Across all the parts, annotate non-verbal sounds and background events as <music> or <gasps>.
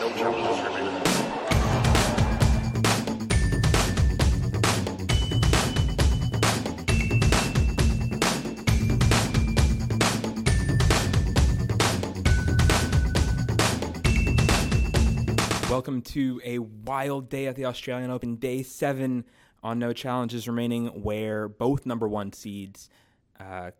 No remaining. Welcome to a wild day at the Australian Open, day seven on no challenges remaining, where both number one seeds, uh,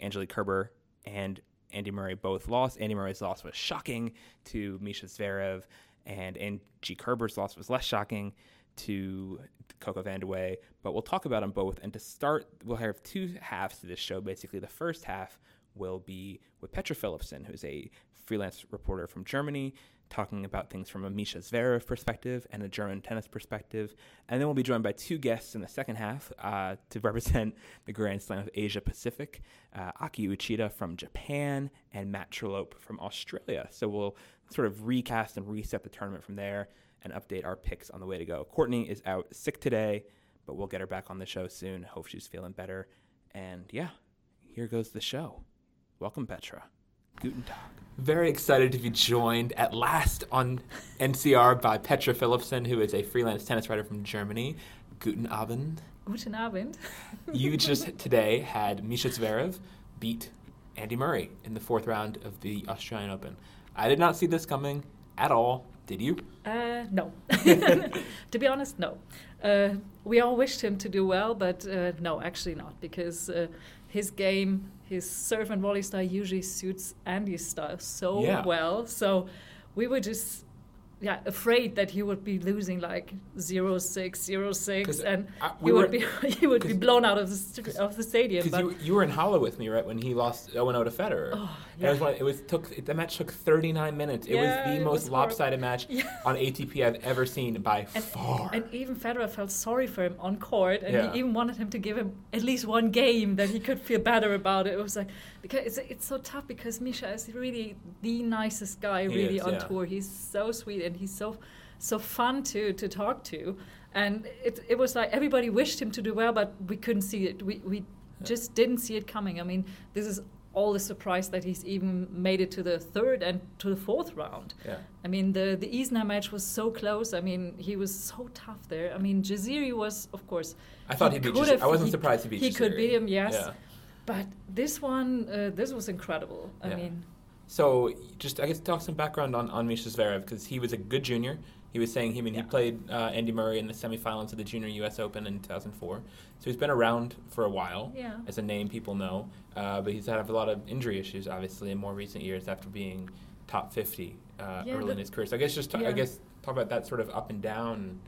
Angelique Kerber and Andy Murray, both lost. Andy Murray's loss was shocking to Misha Zverev, and Angie Kerber's loss was less shocking to Coco Vandeweghe. But we'll talk about them both. And to start, we'll have two halves to this show. Basically, the first half will be with Petra Philippsen, who's a freelance reporter from Germany talking about things from a Misha Zverev perspective and a German tennis perspective. And then we'll be joined by two guests in the second half uh, to represent <laughs> the Grand Slam of Asia Pacific uh, Aki Uchida from Japan and Matt Trollope from Australia. So we'll sort of recast and reset the tournament from there and update our picks on the way to go. Courtney is out sick today, but we'll get her back on the show soon. Hope she's feeling better. And yeah, here goes the show. Welcome, Petra. Guten Tag. Very excited to be joined at last on NCR by Petra Philippsen, who is a freelance tennis writer from Germany. Guten Abend. Guten Abend. you <laughs> just today had Misha Zverev beat Andy Murray in the fourth round of the Australian Open. I did not see this coming at all. Did you? Uh, no. <laughs> to be honest, no. Uh, we all wished him to do well, but uh, no, actually not, because uh, his game his serve and volley style usually suits Andy's style so Yeah. well. So we were just yeah afraid that he would be losing like 0-6, 0-6 'Cause, and uh, <laughs> he would be he would be blown out of the st- of the stadium. Because But you, you were in Halle with me, right, when he lost 0 to Federer. Oh, And it was yeah. it was took the match took 39 minutes. It Yeah, was the it most was lopsided match Yeah. on ATP I've ever seen by and, far. and even Federer felt sorry for him on court, and Yeah. he even wanted him to give him at least one game that he could feel better about it. It was like because it's, it's so tough because Misha is really the nicest guy really is, on yeah. tour. He's so sweet and he's so so fun to to talk to, and it it was like everybody wished him to do well, but we couldn't see it. We we just didn't see it coming. I mean, this is all the surprise that he's even made it to the third and to the fourth round. yeah. I mean, the the Isner match was so close. I mean, he was so tough there. I mean, Jaziri was, of course. I thought he he beat could Jaziri. have- I wasn't he- surprised he beat He could beat him, yes. Yeah. But this one, uh, this was incredible. I Yeah. mean, So, just I guess talk some background on, on Misha Zverev because he was a good junior. He was saying he I mean he played uh, Andy Murray in the semifinals of the Junior U.S. Open in 2004. So he's been around for a while Yeah. as a name people know, uh, but he's had a lot of injury issues obviously in more recent years after being top 50 uh, Yeah, early in his career. So I guess just I guess talk about that sort of up and down.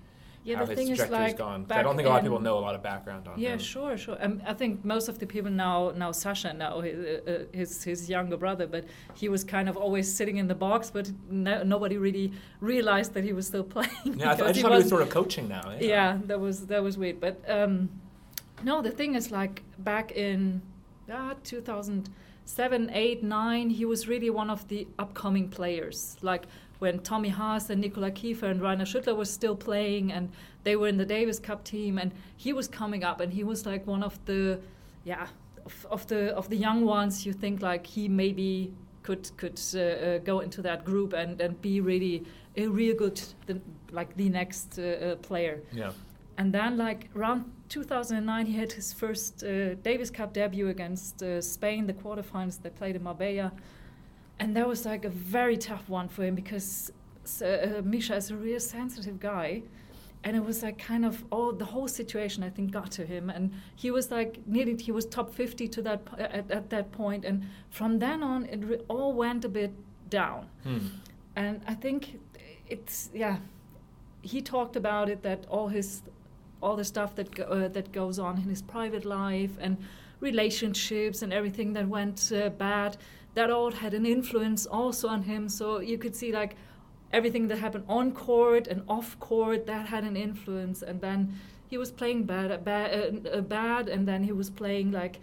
Yeah, how the his thing is trajectory's like. gone. I don't think a lot of people know a lot of background on Yeah, him. sure, sure. Um, I think most of the people now know Sasha now his, uh, his his younger brother, but he was kind of always sitting in the box, but no, nobody really realized that he was still <laughs> playing. Yeah, I, th- I just he thought he was sort of coaching now. Yeah. yeah that was that was weird but um no the thing is like back in uh, 2007 8 9 he was really one of the upcoming players like when tommy haas and nikola kiefer and rainer schüttler were still playing and they were in the davis cup team and he was coming up and he was like one of the yeah of, of the of the young ones you think like he maybe could could uh, uh, go into that group and and be really a real good the, like the next uh, uh, player Yeah. and then, like around 2009, he had his first uh, Davis Cup debut against uh, Spain, the quarterfinals. They played in Marbella, and that was like a very tough one for him because uh, Misha is a real sensitive guy, and it was like kind of all the whole situation. I think got to him, and he was like nearly he was top 50 to that at, at that point, and from then on, it re- all went a bit down. Hmm. And I think it's yeah. He talked about it that all his all the stuff that go, uh, that goes on in his private life and relationships and everything that went uh, bad that all had an influence also on him. So you could see like everything that happened on court and off court that had an influence. And then he was playing bad bad, uh, uh, bad and then he was playing like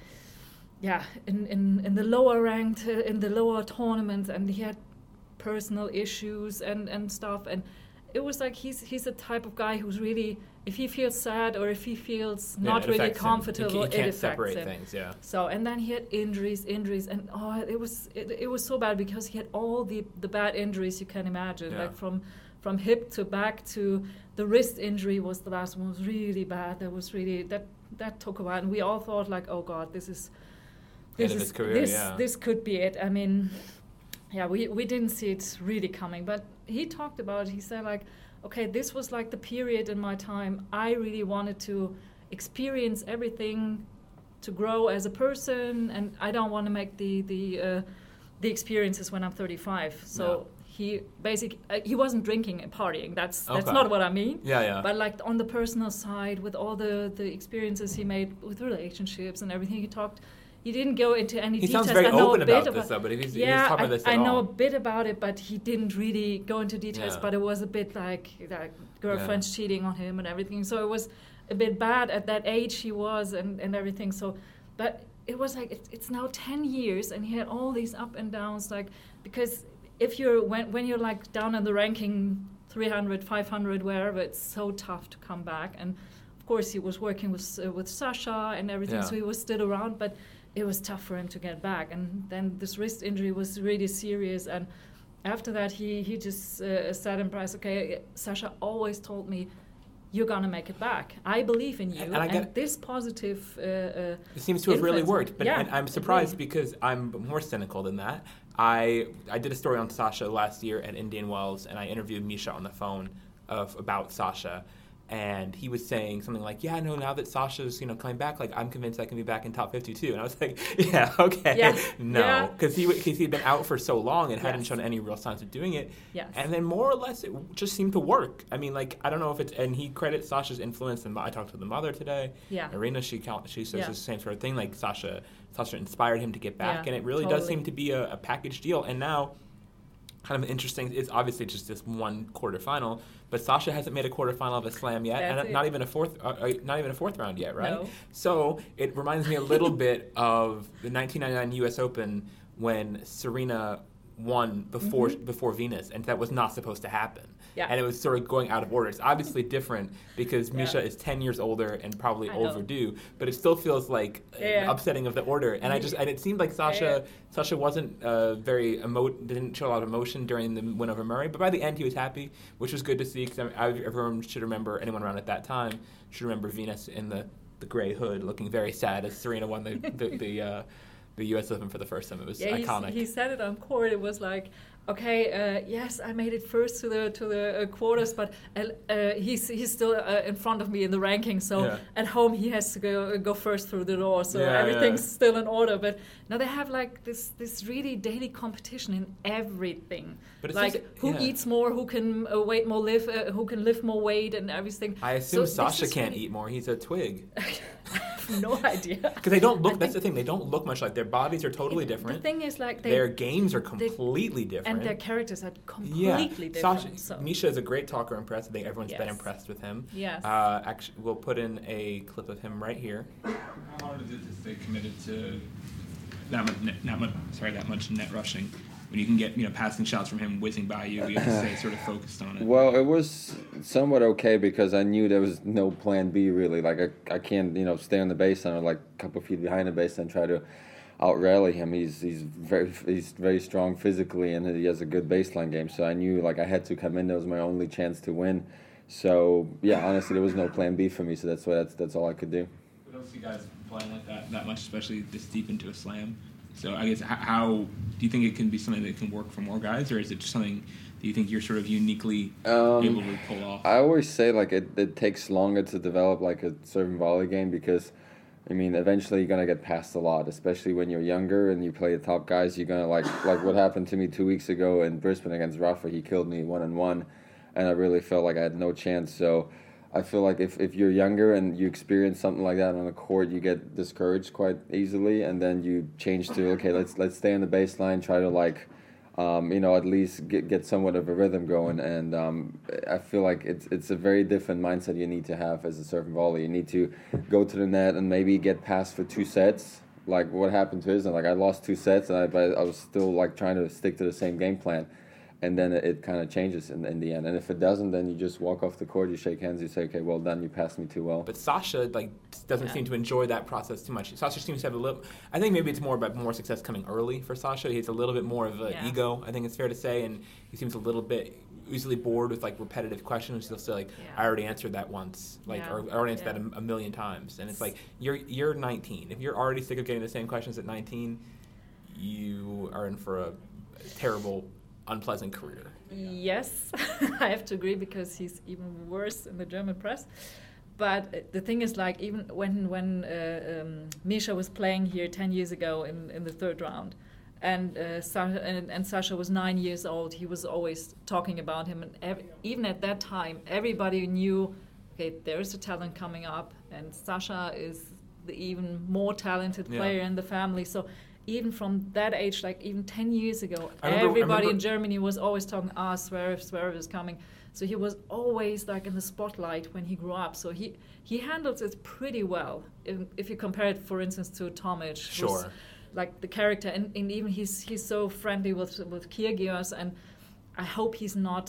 yeah in, in, in the lower ranked uh, in the lower tournaments and he had personal issues and, and stuff. And it was like he's he's a type of guy who's really if he feels sad or if he feels not it really affects him. Comfortable, ca- you it affects separate him. things. Yeah. So and then he had injuries, injuries, and oh, it was it, it was so bad because he had all the the bad injuries you can imagine, Yeah. like from from hip to back to the wrist injury was the last one was really bad. That was really that that took a while, and we all thought like, oh God, this is this is career, this yeah. this could be it. I mean, yeah, we we didn't see it really coming, but he talked about it. He said like, okay, this was like the period in my time I really wanted to experience everything to grow as a person, and I don't want to make the the uh, the experiences when I'm 35. So he basically uh, he wasn't drinking and partying. That's that's Okay. not what I mean. Yeah, yeah. But like on the personal side, with all the the experiences he made with relationships and everything, he talked. He didn't go into any he details. sounds very I know open a bit about this, though. But if he's, yeah, he's I, about this I know all. a bit about it, but he didn't really go into details. Yeah. But it was a bit like like girlfriends cheating on him and everything. So it was a bit bad at that age he was and, and everything. So, but it was like it, it's now ten years, and he had all these up and downs. Like because if you're when when you're like down in the ranking 300, 500, wherever, it's so tough to come back. And of course, he was working with uh, with Sasha and everything, Yeah. so he was still around, but it was tough for him to get back. And then this wrist injury was really serious. And after that, he he just uh, said in press, "Okay, Sasha always told me." You're gonna make it back. I believe in you, And and, I get- this positive. Uh, uh, It seems to have really worked, but Yeah, and I'm surprised really. because I'm more cynical than that. I I did a story on Sasha last year at Indian Wells, and I interviewed Misha on the phone of about Sasha, and he was saying something like, "Yeah, no, now that Sasha's you know coming back, like I'm convinced I can be back in top 52." And I was like, <laughs> "Yeah, okay, Yeah, <laughs> no," yeah. because he because he'd been out for so long and hadn't shown any real signs of doing it. yes. And then more or less, it just seemed to work. I mean, like I don't know if it's and he credits Sasha's influence. And I talked to the mother today. yeah. Irina, she she says Yeah. the same sort of thing. Like Sasha, Sasha inspired him to get back, Yeah, and it really does seem to be a, a package deal. And now, kind of interesting. It's obviously just this one quarterfinal, but Sasha hasn't made a quarterfinal of a slam yet, That's and it. not even a fourth, uh, uh, not even a fourth round yet, right? No. So it reminds me a little <laughs> bit of the 1999 U.S. Open when Serena won before before Venus, and that was not supposed to happen. Mm-hmm. Yeah. And it was sort of going out of order. It's obviously different because Yeah. Misha is 10 years older and probably overdue, but it still feels like an Yeah. upsetting of the order. And I just and it seemed like Sasha Sasha wasn't uh, very emo didn't show a lot of emotion during the win over Murray, but by the end he was happy, which was good to see because everyone should remember anyone around at that time should remember Venus in the the gray hood looking very sad as Serena won the the the, uh, the U.S. Open for the first time. It was yeah, iconic. he said it on court. It was like, okay, uh, yes, I made it first to the to the uh, quarters, but uh, uh, he's he's still uh, in front of me in the ranking. So Yeah. at home he has to go go first through the door. So Yeah, everything's yeah. still in order. But now they have like this this really daily competition in everything. But it's like just- who eats more, who can uh, weight more, lift, uh, who can lift more weight, and everything. I assume So Sasha can't really- eat more. He's a twig. <laughs> <laughs> I have no <laughs> idea. Because they don't look. I That's the thing. They don't look much like. Their bodies are totally The different. The thing is, like they their games are completely different. and their characters are completely yeah, completely different. Sasha, so. Misha is a great talker and press. I think everyone's been impressed with him. Yes. Uh, actually, we'll put in a clip of him right here. How hard is it to stay committed to that much, net, not much, sorry, that much net rushing when you can get you know passing shots from him whizzing by you? You have to stay sort of focused on it. Well, it was somewhat okay because I knew there was no plan B really. Like I, I can't you know stay on the baseline or like a couple feet behind the baseline and try to out rally him. He's he's very he's very strong physically and he has a good baseline game. So I knew like I had to come in. That was my only chance to win. So yeah, honestly, there was no plan B for me. So that's why that's that's all I could do. We don't see guys playing like that that much, especially this deep into a slam. So I guess how do you think it can be something that can work for more guys, or is it just something that you think you're sort of uniquely Um, able to pull off? I always say like it, it takes longer to develop like a serve and volley game because I mean eventually you're gonna get past a lot, especially when you're younger and you play the top guys. You're gonna like like what happened to me two weeks ago in Brisbane against Rafa. He killed me one on one, and I really felt like I had no chance. So I feel like if, if you're younger and you experience something like that on the court, you get discouraged quite easily, and then you change to okay, let's let's stay on the baseline, try to like um, you know, at least get, get somewhat of a rhythm going. And um, I feel like it's it's a very different mindset you need to have as a serve and volley. You need to go to the net and maybe get past for two sets. Like what happened to and like I lost two sets, and I but I was still like trying to stick to the same game plan. And then it, it kind of changes in, in the end. And if it doesn't, then you just walk off the court, you shake hands, you say, okay, well done, you passed me too well. But Sasha like doesn't Yeah. seem to enjoy that process too much. Sasha seems to have a little. I think maybe it's more about more success coming early for Sasha. He has a little bit more of an Yeah. ego. I think it's fair to say, and he seems a little bit easily bored with like repetitive questions. He'll say like, Yeah. "I already answered that once," like, Yeah. or "I already answered Yeah. that a, a million times." And it's like you're you're 19. If you're already sick of getting the same questions at 19, you are in for a terrible, unpleasant career. Yes, <laughs> I have to agree because he's even worse in the German press. But uh, the thing is, like, even when when uh, um, Misha was playing here ten years ago in, in the third round, and uh, Sasha, and, and Sasha was nine years old, he was always talking about him, and ev- even at that time, everybody knew, okay, there is a talent coming up, and Sasha is the even more talented Yeah. player in the family. So even from that age, like even 10 years ago, remember- everybody in Germany was always talking, ah, Zverev, Zverev is coming. So he was always like in the spotlight when he grew up. So he, he handles it pretty well. If, if you compare it, for instance, to Tomic, who's Sure. like the character, and, and even he's he's so friendly with with Kyrgios, and I hope he's not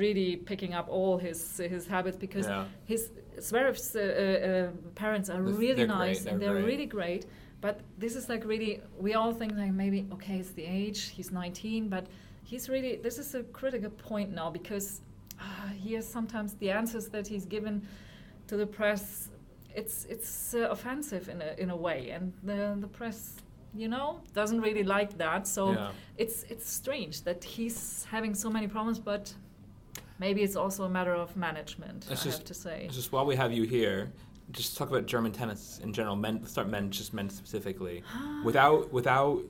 really picking up all his his habits because Yeah. his Zverev's uh, uh, uh, parents are They're- really great, nice they're and they're great. really great. But this is like really, we all think like maybe okay, it's the age. He's 19, but he's really. This is a critical point now because uh, he has sometimes the answers that he's given to the press. It's it's uh, offensive in a in a way, and the the press. You know, doesn't really like that. So Yeah. it's it's strange that he's having so many problems, but maybe it's also a matter of management. It's I just- have to say. It's Just while we have you here, just talk about German tennis in general. Men, start men, just men specifically. <gasps> without, without,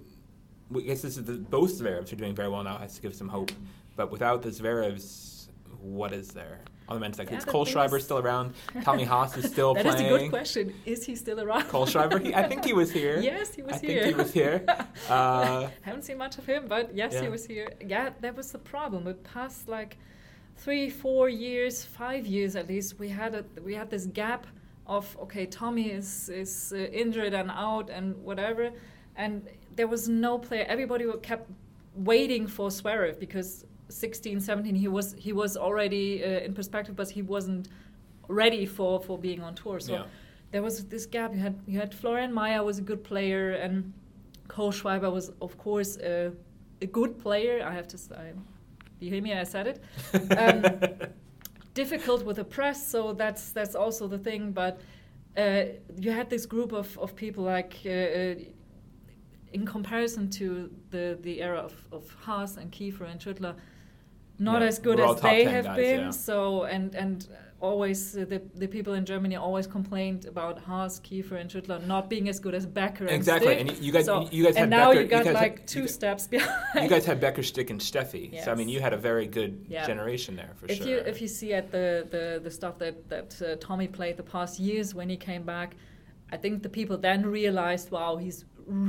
I guess this is the, both Zverevs are doing very well now. Has to give some hope, but without the Zverevs, what is there on the men's side? Yeah, Kohlschreiber still around. <laughs> Tommy Haas is still <laughs> That is playing. a good question. Is he still around? Kohlschreiber, he, I think he was here. Yes, he was I here. think he was here. <laughs> Uh, Haven't seen much of him, but yes, Yeah. he was here. Yeah, that was the problem. We passed like three, four years, five years at least. We had a we had this gap of okay, Tommy is is uh, injured and out and whatever, and there was no player. Everybody kept waiting for Zverev because 16, 17, he was he was already uh, in perspective, but he wasn't ready for for being on tour. So Yeah. there was this gap. You had you had Florian Mayer was a good player, and Kohlschreiber was of course a, a good player. I have to say, you hear me? I said it. <laughs> Um, difficult with the press, so that's that's also the thing. But uh, you had this group of, of people like. Uh, uh, in comparison to the, the era of, of Haas and Kiefer and Schüttler, not Yeah, as good as they have guys, been. yeah. So and and always uh, the the people in Germany always complained about Haas, Kiefer, and Schüttler not being as good as Becker. And Exactly, Stich. and you guys- So- you guys had and now Becker- you got you guys had- like two you- steps behind. you guys had Becker, Stich, and Steffi. So I mean, you had a very good Yeah. generation there for if sure. you if you see at the the, the stuff that that uh, Tommy played the past years when he came back, I think the people then realized, wow, he's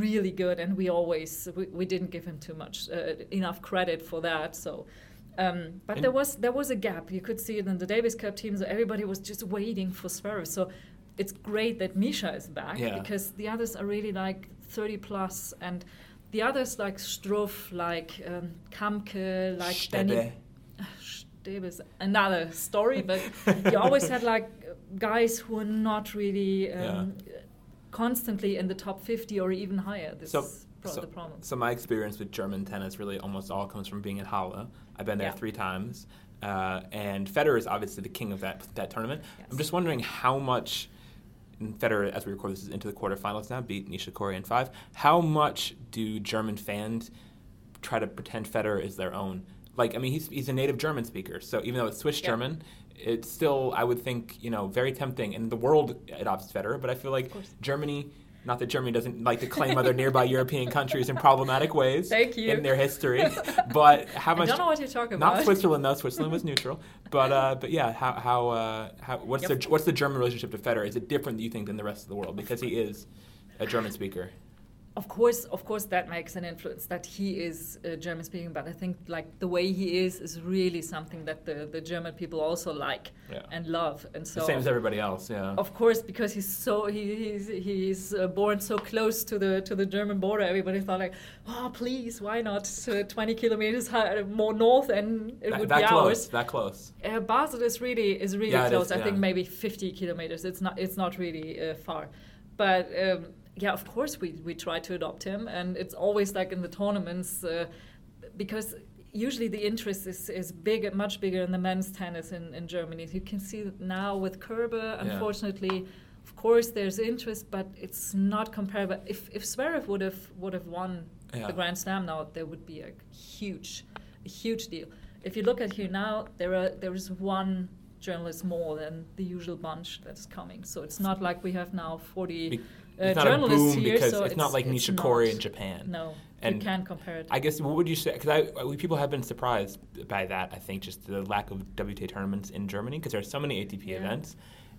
really good, and we always we, we didn't give him too much uh, enough credit for that. So. Um, but And- there was there was a gap. You could see it in the Davis Cup teams. Everybody was just waiting for Zverev. So it's great that Misha is back Yeah. because the others are really like 30 plus, and the others like Struff, like um, Kamke, like Stebe. Davis, <sighs> another story, but you always had like guys who are not really um, constantly in the top 50 or even higher. This So- pro- so- the problem. So my experience with German tennis really almost all comes from being in Halle. I've been there Yeah. three times, uh, and Federer is obviously the king of that that tournament. I'm just wondering how much. And Federer, as we record this, is into the quarterfinals now. Beat Nishikori in five. How much do German fans try to pretend Federer is their own? Like, I mean, he's he's a native German speaker, so even though it's Swiss Yeah. German, it's still, I would think, you know, very tempting. And the world adopts Federer, but I feel like. Germany. Not that Germany doesn't like to claim other nearby <laughs> European countries in problematic ways Thank you. in their history, <laughs> but how much? I don't know what you're talking about. not. Switzerland though. Switzerland was <laughs> neutral, but uh, but yeah, how how uh, how what's Yep. the what's the German relationship to Federer? Is it different, do you think, than the rest of the world because he is a German speaker? Of course, of course, that makes an influence that he is uh, German speaking. But I think like the way he is is really something that the, the German people also like Yeah. and love. And so the same as everybody else. Yeah. of course, because he's so he, he's he's uh, born so close to the to the German border, everybody thought like, oh please, why not uh, 20 kilometers high, more north and it that, would that be close. ours. That close. Uh, Basel is really is really Yeah, close. is, I think maybe 50 kilometers. It's not it's not really uh, far, but um, yeah, of course we we try to adopt him, and it's always like in the tournaments uh, because usually the interest is is big, much bigger in the men's tennis in, in Germany. You can see that now with Kerber, unfortunately. Of course, there's interest, but it's not comparable. If if Zverev would have would have won Yeah. the Grand Slam now, there would be a huge, a huge deal. If you look at here now, there are there is one journalist more than the usual bunch that's coming. So it's not like we have now forty Be- uh, it's not a boom here. because so it's, not like it's Nishikori not- in Japan. No, And you can't compare it. I guess what would you say? Because people have been surprised by that. I think just the lack of WTA tournaments in Germany because there are so many ATP Yeah. events,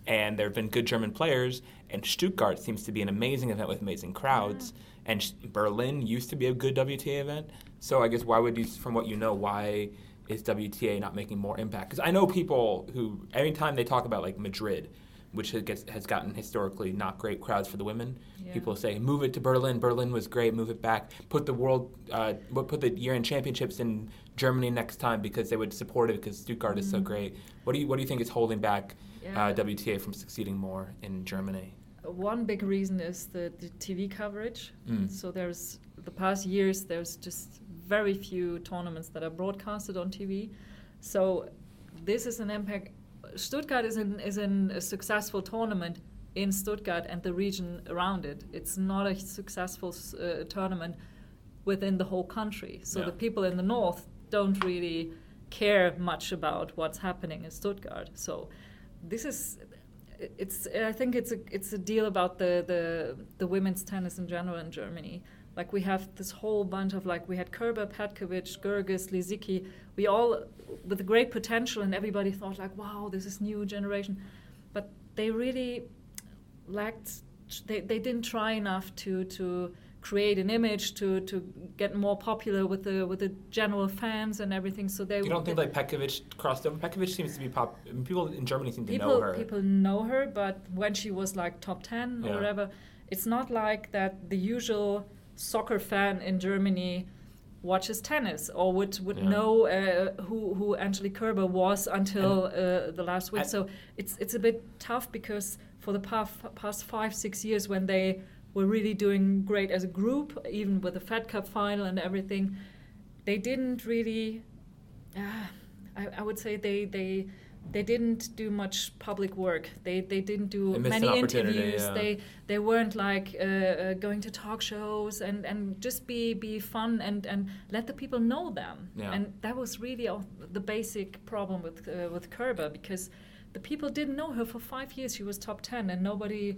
and there have been good German players. And Stuttgart seems to be an amazing event with amazing crowds. And Berlin used to be a good WTA event. So I guess why would you, from what you know, why is WTA not making more impact? Because I know people who anytime they talk about like Madrid. Which has, gotten historically not great crowds for the women. Yeah. People say, move it to Berlin. Berlin was great. Move it back. Put the world, uh, put the year-end championships in Germany next time because they would support it because Stuttgart is so great. What do you What do you think is holding back Mm-hmm. Yeah. uh, WTA from succeeding more in Germany? One big reason is the, the TV coverage. Mm. So there's the past years there's just very few tournaments that are broadcasted on TV. So this is an impact. Stuttgart is in is in a successful tournament in Stuttgart and the region around it. It's not a successful uh, tournament within the whole country. So Yeah. the people in the north don't really care much about what's happening in Stuttgart. So this is it's I think it's a it's a deal about the the the women's tennis in general in Germany. Like we have this whole bunch of like we had Kerber, Petkovic, Görges, Lisicki. We all with great potential, and everybody thought like, wow, this is new generation. But they really lacked. They, they didn't try enough to to create an image to to get more popular with the with the general fans and everything. So they You don't think like Petkovic crossed over? Petkovic seems to be pop. I mean, people in Germany seem to people know her. people know her, but when she was like top ten Yeah. or whatever, it's not like that. The usual soccer fan in Germany watches tennis or would would Yeah. know uh, who who Angelique Kerber was until uh, the last week. and- so it's it's a bit tough because for the past past five six years when they were really doing great as a group, even with the Fed Cup final and everything, they didn't really. Uh, I, I would say they they they didn't do much public work. They they didn't do They many interviews. yeah. They they weren't like uh, uh, going to talk shows and, and just be be fun and, and let the people know them. Yeah. And that was really all- the basic problem with uh, with Kerber because the people didn't know her for five years. She was top ten, and nobody,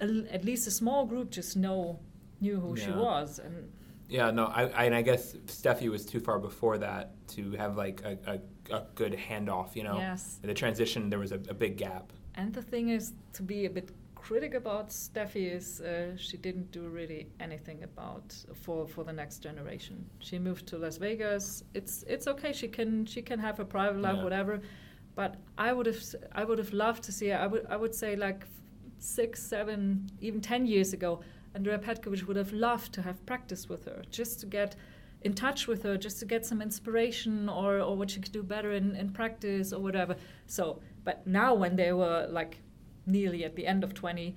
at least a small group, just know knew who she was. And Yeah, no, I, I and I guess Steffi was too far before that to have like a, a, a good handoff. You know, yes, the transition there was a, a big gap. And the thing is, to be a bit critic about Steffi is uh, she didn't do really anything about for for the next generation. She moved to Las Vegas. It's it's okay. She can she can have a private life, Yeah. whatever. But I would have I would have loved to see her. I would I would say like six, seven, even ten years ago, Andrea Petkovic would have loved to have practiced with her, just to get in touch with her, just to get some inspiration or, or what she could do better in, in practice or whatever. So, but now when they were like nearly at the end of 20,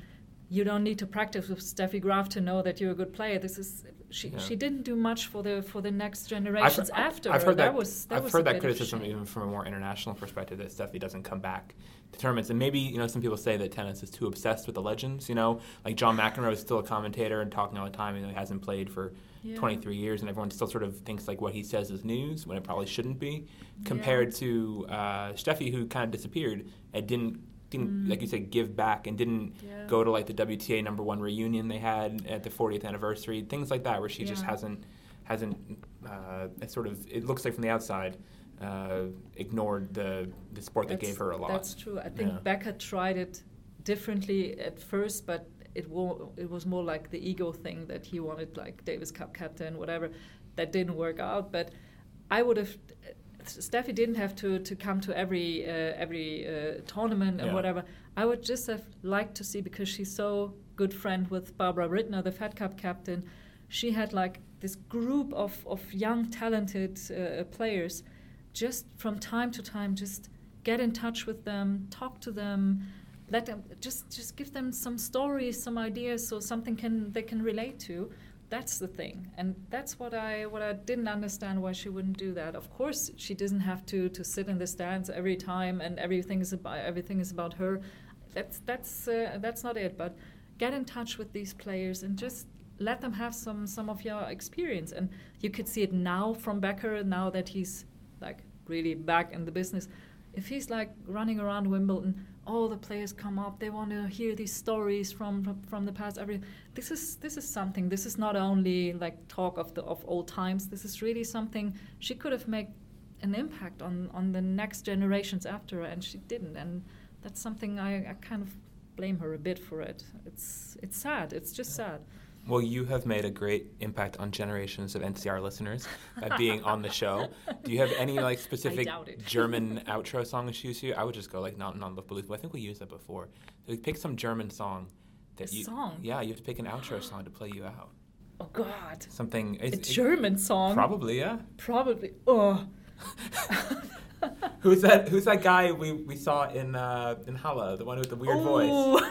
you don't need to practice with Steffi Graf to know that you're a good player. This is she. Yeah. She didn't do much for the for the next generations after I've heard that. was that I've was heard that bit of a criticism even from a more international perspective that Steffi doesn't come back to tournaments, and maybe you know some people say that tennis is too obsessed with the legends. You know, like John McEnroe is still a commentator and talking all the time, though he hasn't played for Yeah. 23 years, and everyone still sort of thinks like what he says is news when it probably shouldn't be. Compared to uh, Steffi, who kind of disappeared and didn't didn't like you said give back and didn't Mm. Yeah. go to like the WTA number one reunion they had at the 40th anniversary, things like that, where she just hasn't hasn't uh, sort of it looks like from the outside uh, ignored the the sport that gave her a lot. That's true. I think Yeah. Becker tried it differently at first, but it wo- it was more like the ego thing that he wanted like Davis Cup captain, whatever. That didn't work out, but I would have. Steffi didn't have to, to come to every uh, every uh, tournament and Yeah. whatever. I would just have liked to see because she's so good friend with Barbara Rittner, the Fed Cup captain. She had like this group of, of young talented uh, players. Just from time to time, just get in touch with them, talk to them, let them just just give them some stories, some ideas, so something can they can relate to. That's the thing, and that's what I what I didn't understand why she wouldn't do that. Of course, she doesn't have to to sit in the stands every time, and everything is about everything is about her. That's that's uh, that's not it. But get in touch with these players and just let them have some some of your experience. And you could see it now from Becker now that he's like really back in the business. If he's like running around Wimbledon, all the players come up. They want to hear these stories from from, from the past. Every this is this is something. This is not only like talk of the of old times. This is really something she could have made an impact on on the next generations after her, and she didn't. And that's something I, I kind of blame her a bit for it. It's it's sad. It's just sad. Well, you have made a great impact on generations of NCR listeners by being on the show. Do you have any <laughs> like specific. <laughs> German outro song choose? You, I would just go like "Not Non Love Believe." I think we used that before. So we pick some German song. That A you, song? Yeah, you have to pick an outro song to play you out. <gasps> Oh God, Something. a it's- it- German song. Probably, yeah. Probably. Oh. <laughs> Who's that? Who's that guy we, we saw in uh, in Halle? The one with the weird voice.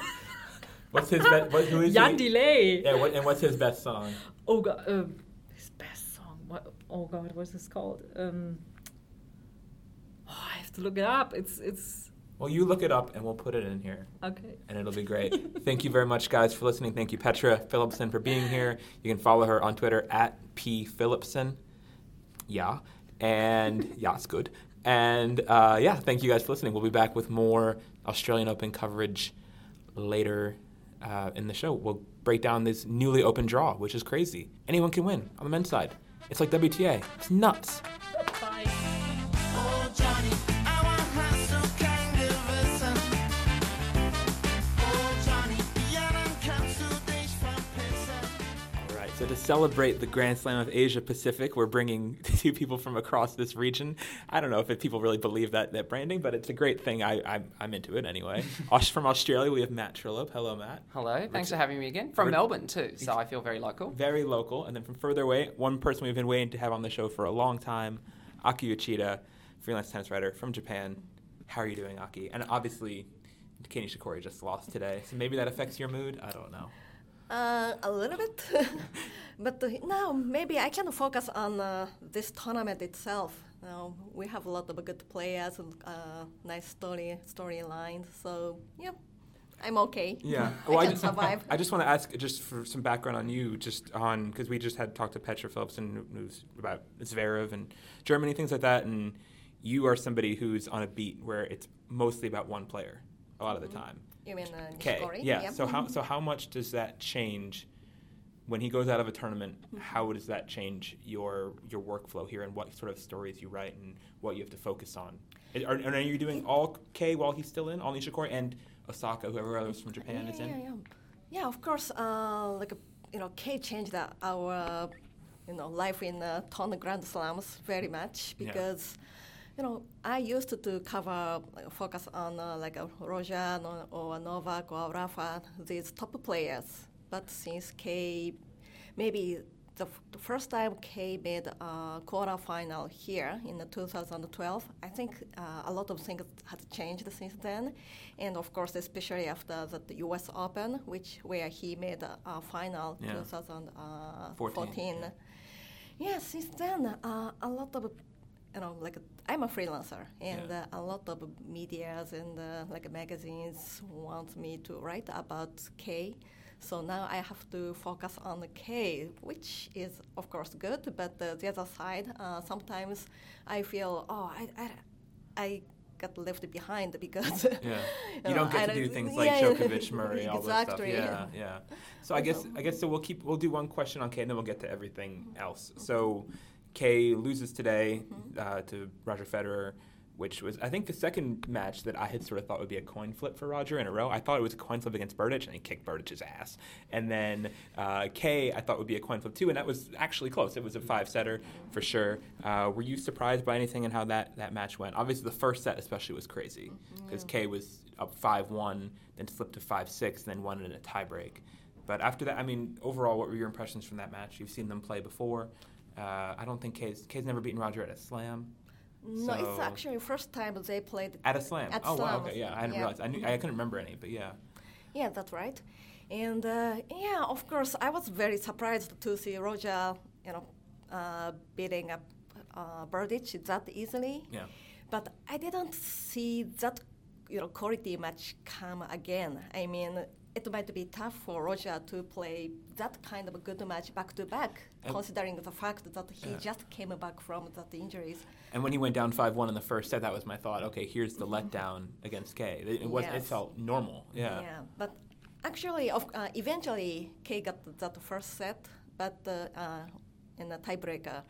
What's his best? What, who is Jan he? Delay. Yeah. What, and what's his best song? Oh God, um, his best song. What? Oh God, what's this called? Um, oh, I have to look it up. It's it's Well, you look it up and we'll put it in here. okay. and it'll be great. <laughs> Thank you very much, guys, for listening. Thank you, Petra Philippsen, for being here. You can follow her on Twitter at p philipson. Yeah, and yeah, it's good. And uh, yeah, thank you guys for listening. We'll be back with more Australian Open coverage later uh, in the show. We'll break down this newly open draw, which is crazy. Anyone can win on the men's side. It's like WTA. It's nuts. To celebrate the Grand Slam of Asia Pacific, we're bringing <laughs> two people from across this region. I don't know if people really believe that, that branding, but it's a great thing. I, I'm, I'm into it anyway. <laughs> From Australia, we have Matt Trollope. Hello, Matt. Hello, thanks for having me again. From Rid- Melbourne too, so I feel very local. Very local. And then from further away, one person we've been waiting to have on the show for a long time, Aki Uchida, freelance tennis writer from Japan. How are you doing, Aki? And obviously, Kei Nishikori just lost today, so maybe that affects your mood. I don't know. Uh, a little bit, <laughs> but uh, now maybe I can focus on uh, this tournament itself. Now we have a lot of good players and uh, nice story storylines. So yeah, I'm okay. Yeah. <laughs> I Well, I, can just, survive. <laughs> I just want to ask, just for some background on you, just on because we just had talked to Petra Philippsen, who- who's about Zverev and Germany, things like that, and you are somebody who's on a beat where it's mostly about one player a lot of the time. You mean Okay. Nishikori? Yeah. So how so how much does that change when he goes out of a tournament? How does that change your your workflow here and what sort of stories you write and what you have to focus on? Are, and are you doing all Kei while he's still in, all Nishikori and Osaka, whoever else from Japan yeah, is in? Yeah, yeah, yeah. Of course, uh, like you know, Kei changed our uh, you know life in the uh, ton Grand Slams very much Yeah. You know, I used to, to cover, like, focus on uh, like a Roger or, Novak or Rafa, these top players. But since Kei, maybe the, f- the first time Kei made a quarter final here in the 2012, I think uh, a lot of things had changed since then, and of course, especially after the, the U.S. Open, which where he made a, a final Yeah. 2014. Yeah, since then, uh, a lot of you know, like I'm a freelancer, and Yeah. uh, a lot of media's and uh, like magazines want me to write about Kei. So now I have to focus on the Kei, which is of course good, but uh, the other side, uh, sometimes I feel, oh, I, I, I got left behind because Yeah, <laughs> you know, don't get I to do things <laughs> like yeah, Djokovic, <laughs> Murray, all exactly. that stuff. Yeah, yeah. So I guess I guess so. We'll keep we'll do one question on Kei, and then we'll get to everything else. So Kei loses today Mm-hmm. uh, to Roger Federer. which was I think the second match that I had sort of thought would be a coin flip for Roger in a row. I thought it was a coin flip against Berdych, and he kicked Berdych's ass. And then uh, Kei, I thought would be a coin flip too, and that was actually close. It was a five setter for sure. Uh, were you surprised by anything in how that, that match went? Obviously, the first set especially was crazy because Kei was up five one, then slipped to five six, then won in a tiebreak. But after that, I mean, overall, what were your impressions from that match? You've seen them play before. Uh, I don't think Kei's, Kei's never beaten Roger at a slam. No, it's So- actually first time they played At a slam. At oh wow. Okay. Yeah. I didn't yeah. realized. I knew. I couldn't remember any. But yeah. Yeah, that's right. And uh, yeah, of course, I was very surprised to see Roger, you know, uh, beating up uh, Berdych that easily. Yeah. But I didn't see that, you know, quality match come again. I mean, it might be tough for Roger to play that kind of a good match back to back, considering the fact that he Yeah. just came back from that injuries. And when he went down five one in the first set, that was my thought. Okay, here's the letdown against Kei. It, it was. It felt normal. Yeah. Yeah, but actually, of, uh, eventually, Kei got that first set, but uh, uh, in the tiebreaker.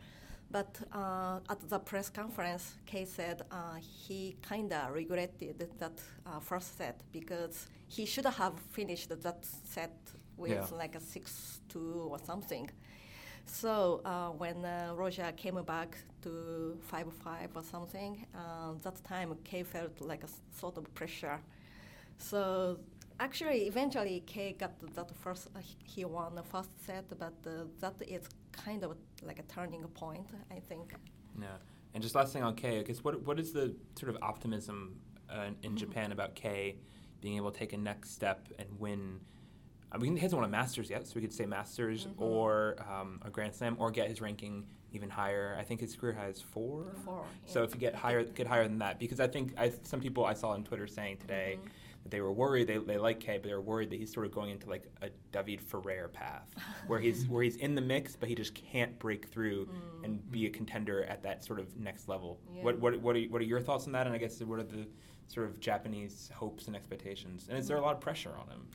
But uh, at the press conference, Kei said uh, he kind of regretted that uh, first set because he should have finished that set with Yeah. like a six-two or something. So uh, when uh, Roger came back to five-five or something, uh, that time Kei felt like a s- sort of pressure. So actually, eventually, Kei got that first. Uh, he won the first set, but uh, that is kind of like a turning point, I think. Yeah. And just last thing on Kei, I guess what what is the sort of optimism uh, in Japan about Kei being able to take a next step and win? I mean, he hasn't won a Masters yet, so we could say Masters or um, a Grand Slam, or get his ranking even higher. I think his career high is four. Four, So yeah. if you get higher, get higher than that, because I think I, some people I saw on Twitter saying today that they were worried they, they like Kei, but they were worried that he's sort of going into like a David Ferrer path, where he's where he's in the mix, but he just can't break through and be a contender at that sort of next level. Yeah. What what what are, what are your thoughts on that? And I guess what are the sort of Japanese hopes and expectations? And is there a lot of pressure on him?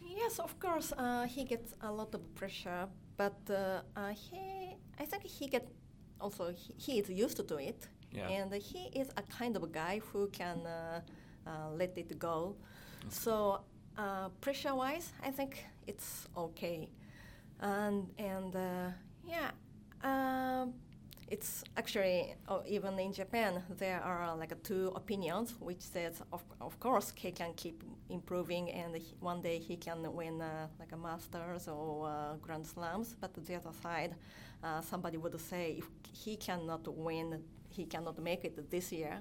Yes, of course, uh, he gets a lot of pressure, but uh, uh, he, I think he get also he, he is used to it, Yeah. and he is a kind of a guy who can uh, let it go. So uh, pressure-wise, I think it's okay, and and uh, yeah. Um, it's actually uh, even in Japan there are uh, like two opinions, which says of, of course he can keep improving and he, one day he can win uh, like a Masters or Grand Slams. But the other side, somebody would say if he cannot win, he cannot make it this year.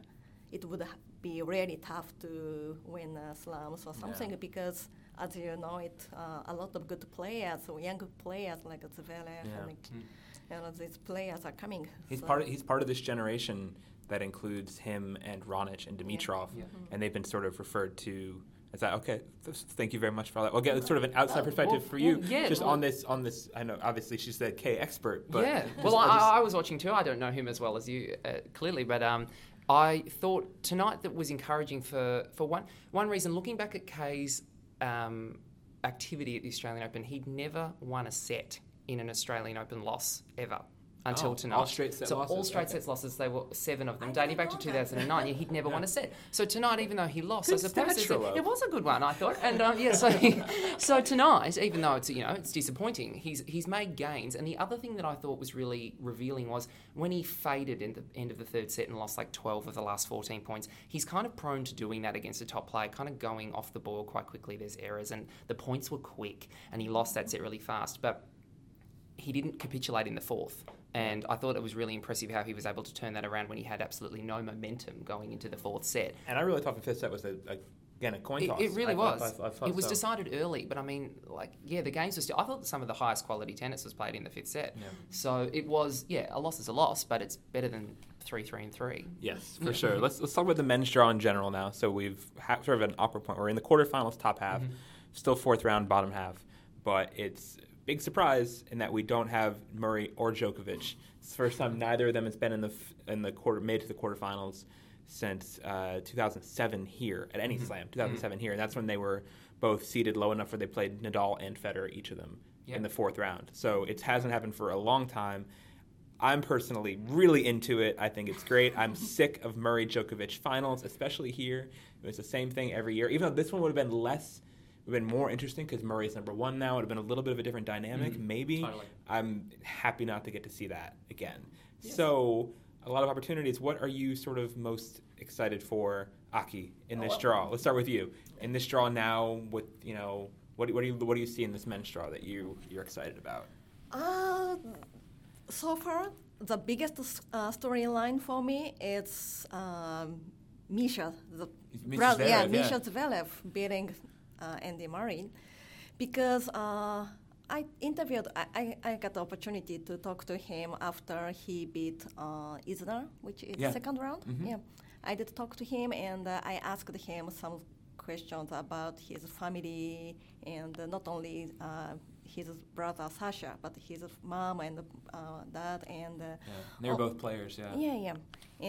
It would be really tough to win uh, slams or something Yeah. because, as you know, it uh, a lot of good players, or young players like Zverev Yeah. and you know, these players are coming. He's so- part of, he's part of this generation that includes him and Raonic and Dimitrov, Yeah. and they've been sort of referred to as that. Okay, th- thank you very much for all that. Well, again, it's sort of an outside perspective well, for you, well, yeah, just well- on this on this. I know, obviously, she's the Kei expert, but yeah. just- Well, I'll I, I was watching too. I don't know him as well as you, uh, clearly, but um, I thought tonight that was encouraging for, for one one reason. Looking back at Kei's um, activity at the Australian Open, he'd never won a set in an Australian Open loss ever. Until Oh, tonight, all straight set so all straight okay. sets losses. They were seven of them, I dating back to 2009. Yeah, he'd never won a set. So tonight, even though he lost, Good I suppose stats, it's a- Rolo. it was a good one. I thought, and um, yeah, so <laughs> so tonight, even though it's you know it's disappointing, he's he's made gains. And the other thing that I thought was really revealing was when he faded in the end of the third set and lost like 12 of the last 14 points. He's kind of prone to doing that against a top player, kind of going off the ball quite quickly. There's errors, and the points were quick, and he lost that set really fast. But he didn't capitulate in the fourth. And I thought it was really impressive how he was able to turn that around when he had absolutely no momentum going into the fourth set. and I really thought the fifth set was a, a again a coin toss. it really I was. I- I it was so. decided early, but I mean, like, yeah, the games were still. I thought some of the highest quality tennis was played in the fifth set. Yeah. So it was, yeah, a loss is a loss, but it's better than three, three, and three. Yes, for sure. Let's let's talk about the men's draw in general now. So we've ha- sort of an awkward point. We're in the quarterfinals, top half, mm-hmm. still fourth round, bottom half, but it's big surprise in that we don't have Murray or Djokovic. It's the first time neither of them has been in the f- in the quarter made to the quarterfinals since uh, 2007 here at any slam. 2007 here, and that's when they were both seated low enough where they played Nadal and Federer, each of them, Yeah. in the fourth round. So it hasn't happened for a long time I'm personally really into it. I think it's great. I'm <laughs> sick of Murray Djokovic finals, especially here. It was the same thing every year. Even though this one would have been less, would have been more interesting because Murray's number one now. It would have been a little bit of a different dynamic, Mhm. maybe. Totally. I'm happy not to get to see that again. So, a lot of opportunities. What are you sort of most excited for, Aki, in this Oh, draw? Let's start with you. In this draw now, with you know, what, do- what do you what do you see in this men's draw that you you're excited about? Uh, so far, the biggest uh, storyline for me is um, Misha, the Misha bro- yeah, Zverev, yeah. Misha Zverev beating Andy Murray, because uh, I interviewed, I, I, got the opportunity to talk to him after he beat uh, Isner, which is Yeah. second round. Mhm. Yeah, I did talk to him, and uh, I asked him some questions about his family and uh, not only uh, his brother Sasha, but his mom and uh, dad and uh, Yeah, they were Oh. both players. Yeah. yeah, yeah,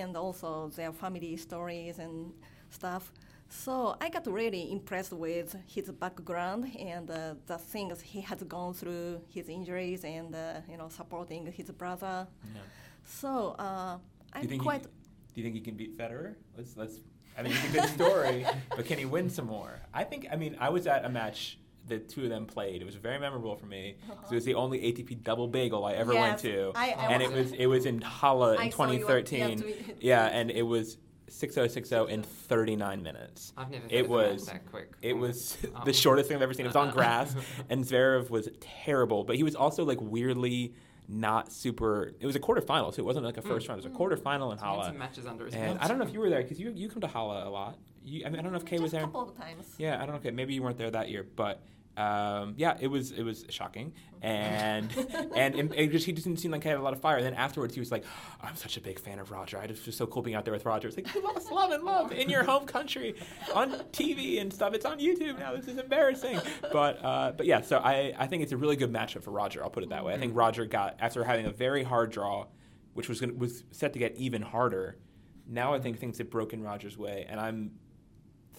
and also their family stories and stuff. So I got really impressed with his background and uh, the things he has gone through, his injuries, and uh, you know supporting his brother. Yeah. So uh, I'm quite. He, do you think he can beat Federer? Let's let's. I mean, it's a good story, <laughs> but can he win some more? I think. I mean, I was at a match. The two of them played. It was very memorable for me because it was the only ATP double bagel I ever went to, I- I and it was- was it was in Halle in I saw you yeah, 2013. Yeah, and it was 6060 in 39 minutes. I've never heard It of a match was that quick. it was <laughs> Oh. the shortest thing I've ever seen. It was on uh-uh. grass, <laughs> and Zverev was terrible, but he was also like weirdly not super. It was a quarterfinal, so it wasn't like a first mm. round. It was a quarterfinal in He had Halle. some matches under his And belt. I don't know if you were there because you you come to Halle a lot. You, I mean, I don't know if Kei was just a there. couple of times. Yeah, I don't know. Okay, maybe you weren't there that year, but um, yeah, it was it was shocking, and <laughs> and just he just didn't seem like he had a lot of fire. And then afterwards, he was like, "I'm such a big fan of Roger. I just was so cool being out there with Roger. It's like you lost love and love in your home country on TV and stuff. It's on YouTube now. This is embarrassing." But uh, but yeah, so I I think it's a really good matchup for Roger. I'll put it that way. I think Roger got after having a very hard draw, which was gonna, was set to get even harder. Now I think things have broken Roger's way, and I'm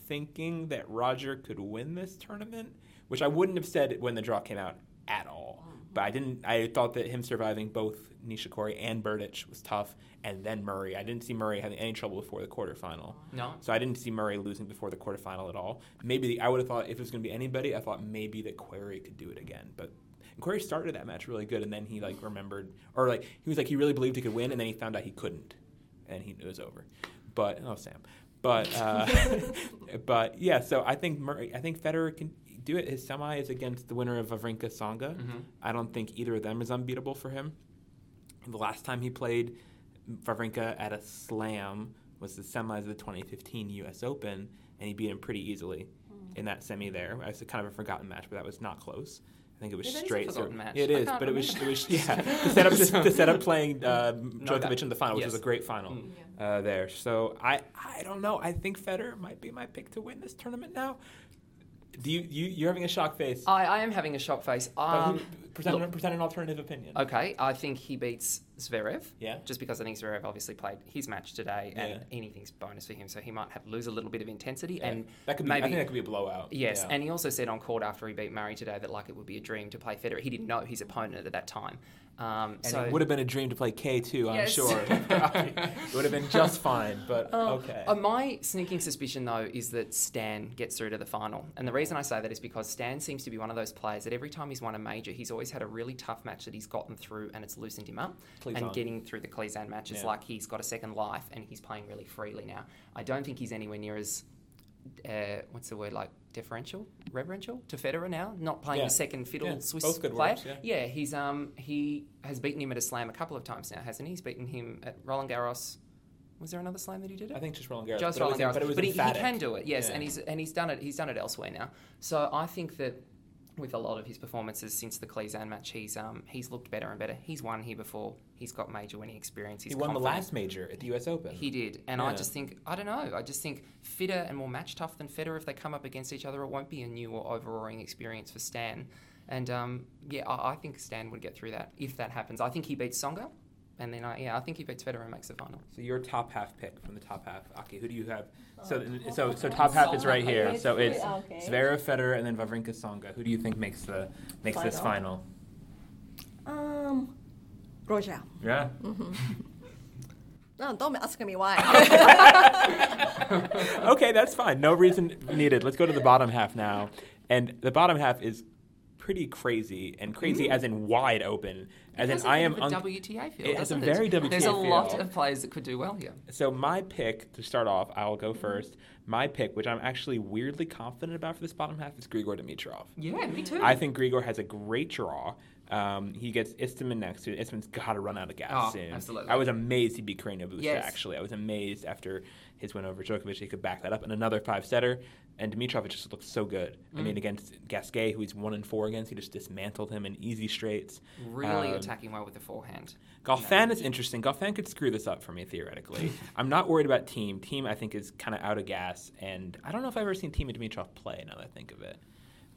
thinking that Roger could win this tournament, which I wouldn't have said when the draw came out at all. But I didn't. I thought that him surviving both Nishikori and Berdych was tough, and then Murray. I didn't see Murray having any trouble before the quarterfinal. No. So I didn't see Murray losing before the quarterfinal at all. Maybe I would have thought if it was going to be anybody, I thought maybe that Querrey could do it again. But and Querrey started that match really good, and then he like remembered, or like he was like he really believed he could win, and then he found out he couldn't, and he it was over. But oh Sam, but uh, <laughs> but yeah. So I think Murray, I think Federer can do it. His semi is against the winner of Wawrinka Tsonga. Mhm. I don't think either of them is unbeatable for him. The last time he played Wawrinka at a slam was the semis of the 2015 U.S. Open, and he beat him pretty easily in that semi there. It's a kind of a forgotten match, but that was not close. I think it was Yeah, that is a straight. forgotten serve. match. It I is, but it was, it was <laughs> yeah to set up to, to set up <laughs> playing uh, Djokovic in the final, which was a great final Mm. uh, there. So I I don't know. I think Federer might be my pick to win this tournament now. Do you you you're having a shock face? I, I am having a shock face. Um, who- present, look, present an alternative opinion. okay, I think he beats Zverev. Yeah. Just because I think Zverev obviously played his match today, and Yeah. anything's bonus for him, so he might have lose a little bit of intensity, Yeah. and that could be. maybe I think that could be a blowout. Yes, Yeah. and he also said on court after he beat Murray today that like it would be a dream to play Federer. He didn't know his opponent at that time. Um, And so it would have been a dream to play Kei too, I'm Yes. sure. <laughs> it would have been <laughs> just fine, but okay. Uh, my sneaking suspicion, though, is that Stan gets through to the final. And the reason I say that is because Stan seems to be one of those players that every time he's won a major, he's always had a really tough match that he's gotten through and it's loosened him up. And getting through the Klizan match is Yeah. like he's got a second life and he's playing really freely now. I don't think he's anywhere near as, uh, what's the word, like deferential, reverential to Federer now, not playing Yeah. the second fiddle Yeah, Swiss player. words, yeah. he's um he has beaten him at a slam a couple of times now, hasn't he? He's beaten him at Roland Garros. Was there another slam that he did it? I think just Roland Garros. Just but it was Roland Garros, but but he, he can do it, yes, Yeah. and he's and he's done it. He's done it elsewhere now. So I think that with a lot of his performances since the Klizan match, he's um he's looked better and better. He's won here before. He's got major winning experience. He's He won the last major at the U.S. Open. He did, and I just think I don't know. I just think fitter and more match tough than Federer. If they come up against each other, it won't be a new or overawing experience for Stan. And um, yeah, I, I think Stan would get through that if that happens. I think he beats Tsonga, and then I, yeah, I think he beats Federer and makes the final. So your top half pick from the top half, Aki. Who do you have? So so so top half is right here. So it's <laughs> Okay. Zverev, Federer, and then Wawrinka Tsonga. Who do you think makes the makes this final? Um, Roger. Yeah. <laughs> No, don't ask me why. <laughs> okay, that's fine. No reason needed. Let's go to the bottom half now. And the bottom half is pretty crazy, and crazy as in wide open. As in, I am. a un- WTA feel. It has a very WTA There's a lot of players that could do well here. So my pick to start off, I'll go first. My pick, which I'm actually weirdly confident about for this bottom half, is Grigor Dimitrov. Yeah, me too. I think Grigor has a great draw. Um, he gets Istomin next to it. Istomin's got to run out of gas Oh, soon. absolutely. I was amazed he beat Carreño Busta, Yes. actually. I was amazed after his win over Djokovic, he could back that up. And another five setter. And Dimitrov just looked so good. I Mm. mean, against Gasquet, who he's one and four against, he just dismantled him in easy straights. really Um, attacking well with the forehand. Goffin is interesting. Goffin could screw this up for me theoretically. <laughs> I'm not worried about Thiem. Thiem, I think, is kind of out of gas, and I don't know if I've ever seen Thiem and Dimitrov play. Now that I think of it,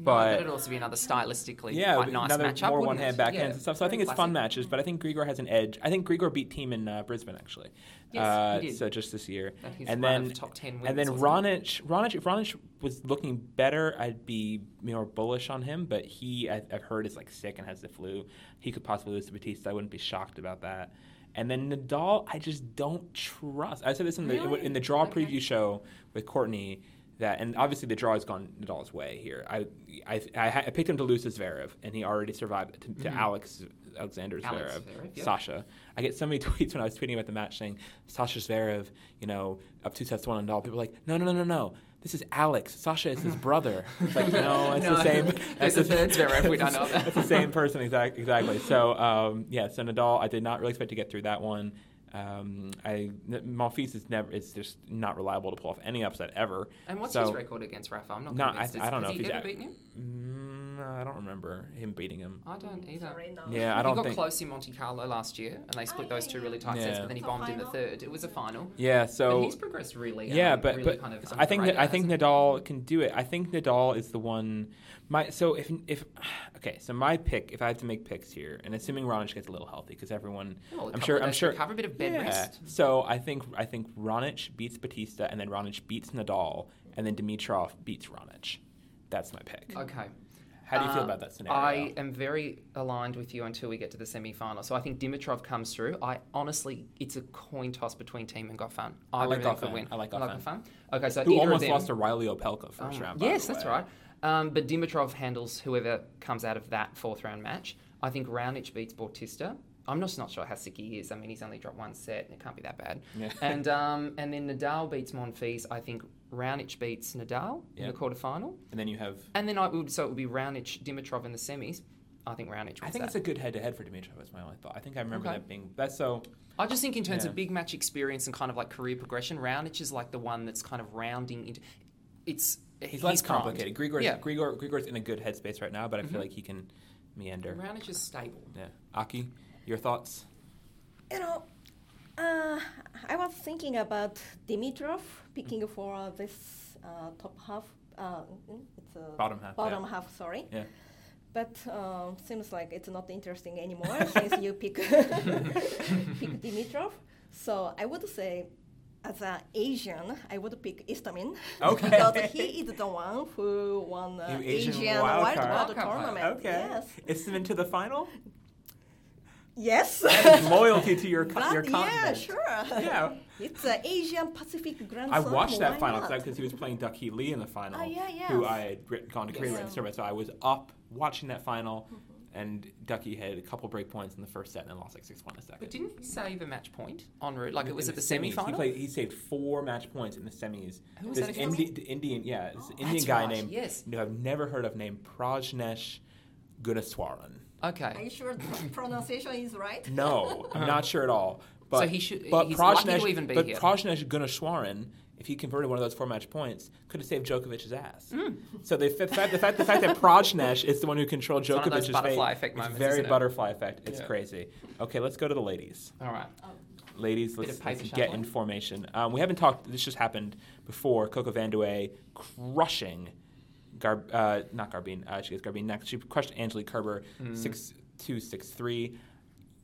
No, but it'd also be another stylistically yeah, quite nice another matchup. more one hand it? backhands Yeah, and stuff. So I think it's fun matches, but I think Grigor has an edge. I think Grigor beat Thiem in uh, Brisbane actually. Yes, uh, he did. So just this year, and then of top 10 and then wasn't Raonic, Raonic, if Raonic was looking better, I'd be more bullish on him. But he, I, I've heard, is like sick and has the flu. He could possibly lose to Bautista. I wouldn't be shocked about that. And then Nadal, I just don't trust. I said this in the Really? in the draw Okay. preview show with Courtney that, and obviously the draw has gone Nadal's way here. I I, I, I picked him to lose to Zverev, and he already survived to, to Alex Alexander Mm-hmm. Alex Zverev. Sasha. I get so many <laughs> tweets when I was tweeting about the match saying Sasha Zverev, you know, up two sets to one Nadal. People are like, no, no, no, no, no. This is Alex. Sasha is his brother. <laughs> It's like, no, it's the same. <laughs> that's a third Zverev, we don't know that. It's the same person, exact, exactly. So, um, yeah, so Nadal, I did not really expect to get through that one. Um, I Monfils is never. It's just not reliable to pull off any upset ever. And what's So- his record against Rafa? I'm not No, I. I don't know if he's ever at- beaten him? Mm, I don't remember him beating him. I don't either. Sorry, no. Yeah, I he don't got think. close in Monte Carlo last year, and they split Oh, those yeah, two really tight sets. But then he bombed in the third. It was a final. Yeah, but so he's progressed really. yeah, um, but really but kind of I think that I think Nadal can do it. I think Nadal is the one. My so if if <sighs> okay, so my pick if I have to make picks here, and assuming Raonic gets a little healthy because everyone, he? Well, a I'm sure I'm sure recover, a bit of bed yeah. rest. So I think I think Raonic beats Bautista, and then Raonic beats Nadal, and then Dimitrov beats Raonic. That's my pick. Okay. How do you feel Um, about that scenario? I am very aligned with you until we get to the semi-final. So I think Dimitrov comes through. I honestly, it's a coin toss between Thiem and Goffin. I like of them could Goffin. win. I like Goffin. Goffin? Okay, so Who almost them, lost to Reilly Opelka first Um, round? yes, that's right. Um, but Dimitrov handles whoever comes out of that fourth round match. I think Raonic beats Bautista. I'm just not sure how sick he is. I mean, he's only dropped one set, and it can't be that bad. Yeah. <laughs> And um, and then Nadal beats Monfils. I think Raonic beats Nadal in the quarterfinal. And then you have. And then I would so it would be Raonic, Dimitrov in the semis. I think Raonic. I think that. it's a good head-to-head for Dimitrov. That's my only thought. I think I remember Okay. that being that's so. I just think in terms Yeah. of big match experience and kind of like career progression, Raonic is like the one that's kind of rounding into. It's He's less primed. complicated. Grigor's, Yeah. Grigor, Grigor's in a good headspace right now, but I feel like he can meander. Raonic is stable. Yeah. Aki, your thoughts? You know, uh, I was thinking about Dimitrov picking for this uh, top half. Uh, mm, it's a Bottom half, Bottom yeah. half, sorry. Yeah. But um, seems like it's not interesting anymore <laughs> since you pick <laughs> pick Dimitrov. So I would say, as an Asian, I would pick Istomin. Okay. <laughs> because he is the one who won the Asian Asian, wild Wild card. World Wild card. Tournament. Okay. Yes. It's them into the final? Yes. Loyalty to your, <laughs> co- But your yeah, sure. Yeah. <laughs> It's an Asian Pacific Grand Slam. I watched that final because he was playing Duckhee Lee in the final, Oh, yeah, who. I had written, gone to Korea Yes. and served. So I was up watching that final, mm-hmm. and Duckhee had a couple break points in the first set and then lost like 6 1 a second. But didn't he save a match point en route? Like it was at the semis. semi He final? played. He saved four match points in the semis. Who was this that? Indi- the Indian, yeah, this oh, Indian guy right, named yes. who I've never heard of named Prajnesh Gunneswaran. Are you sure the pronunciation is right? No, I'm not sure at all. But, So he should- But he's lucky to Prajnesh, even be but here. Prajnesh Gunneswaran, if he converted one of those four match points, could have saved Djokovic's ass. Hmm. So the, f- fact, the fact the fact that Prajnesh is the one who controlled one of those Djokovic's fate, butterfly effect moments, very isn't it? butterfly effect. It's Yeah. crazy. Okay, let's go to the ladies. All right. Ladies, let's, let's get in formation. Um, we haven't talked. This just happened before. Coco Vandeweghe crushing, Gar, uh, not Garbine. Uh, she gets Garbine next. She crushed Angelique Kerber Mm. six two six three.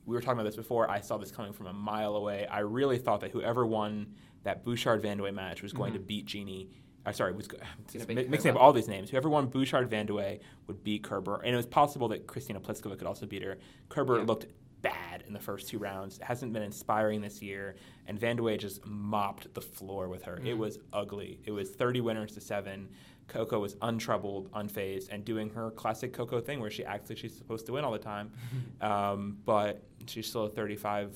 We were talking about this before. I saw this coming from a mile away. I really thought that whoever won that Bouchard Vandeweghe match was going to beat Jeannie. I uh, sorry, was Mm-hmm. mi- mixing up all these names. Whoever won Bouchard Vandeweghe would beat Kerber, and it was possible that Kristyna Pliskova could also beat her. Kerber Yeah. looked bad in the first two rounds. Hasn't been inspiring this year, and Vandeweghe just mopped the floor with her. It was ugly. It was 30 winners to seven. Coco was untroubled, unfazed, and doing her classic Coco thing where she acts like she's supposed to win all the time, <laughs> um, but she's still a 35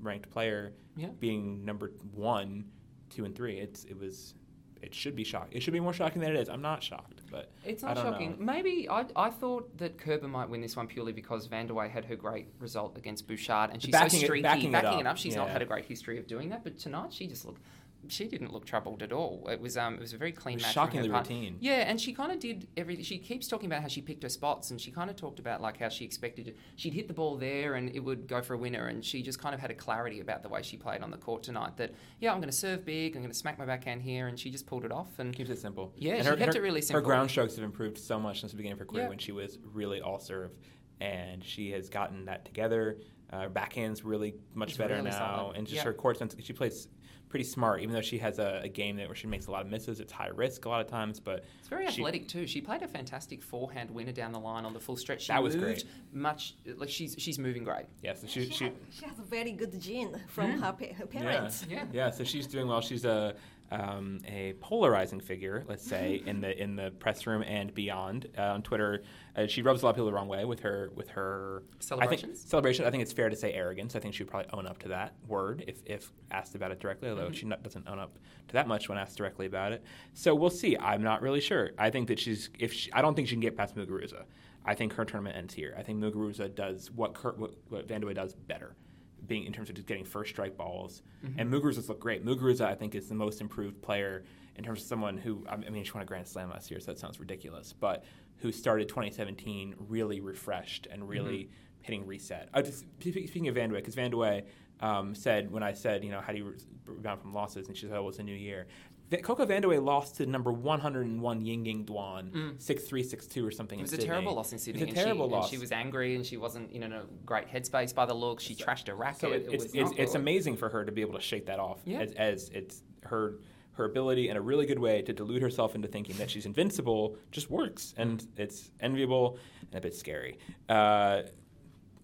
ranked player, Yeah. being number one, two, and three. It's it was. It should be shocked. It should be more shocking than it is. I'm not shocked, but It's not shocking. know. Maybe I, I thought that Kerber might win this one purely because Vandeweghe had her great result against Bouchard, and she's Backing so it- streaky. backing it up, She's not had a great history of doing that, but tonight she just looked. She didn't look troubled at all. It was um, it was a very clean match. shockingly routine. Yeah, and she kind of did everything. She keeps talking about how she picked her spots, and she kind of talked about like how she expected she'd hit the ball there and it would go for a winner, and she just kind of had a clarity about the way she played on the court tonight. That yeah, I'm going to serve big, I'm going to smack my backhand here, and she just pulled it off. And keeps it simple. Yeah, and she kept it really Her simple. ground strokes have improved so much since the beginning of her career Yeah. when she was really all serve, and she has gotten that together. Uh, her backhand's really much It's better really now, solid. and just Yeah. her court sense. She plays pretty smart, even though she has a, a game that where she makes a lot of misses. It's high risk a lot of times, but It's very she- athletic too. She played a fantastic forehand winner down the line on the full stretch. She That was moved great. much like she's she's moving great. Yeah, so She, she, she has, she has a very good gene from mm. her, pa- her parents. Yeah. yeah. So she's doing well. She's a um, a polarizing figure, let's say, in the in the press room and beyond. Uh, on Twitter, uh, she rubs a lot of people the wrong way with her with her I Celebrations? think, celebration. I think it's fair to say arrogance. I think she would probably own up to that word if if asked about it directly. Although she not, doesn't own up to that much when asked directly about it. So we'll see. I'm not really sure. I think that she's if she, I don't think she can get past Muguruza. I think her tournament ends here. I think Muguruza does what Kurt, what, what Van de does better being in terms of just getting first strike balls. And Muguruza's look great. Muguruza, I think, is the most improved player in terms of someone who, I mean, she won a Grand Slam last year, so that sounds ridiculous, but who started 2017 really refreshed and really hitting reset. Uh, just, speaking of Vandeweghe, because Vandeweghe um, said, when I said, you know, how do you rebound from losses, and she said, oh, well, it's a new year. Coco Vandeweghe lost to number 101 Yingying Duan, 6-3, 6-2 or something It was in a Sydney. terrible loss in Sydney. It was a and terrible she, loss. She was angry and she wasn't you know, in a great headspace by the look. She trashed her racket. So it, it it's it's, it's amazing for her to be able to shake that off Yeah. as, as it's her her ability and a really good way to delude herself into thinking that she's invincible just works and it's enviable and a bit scary. Uh,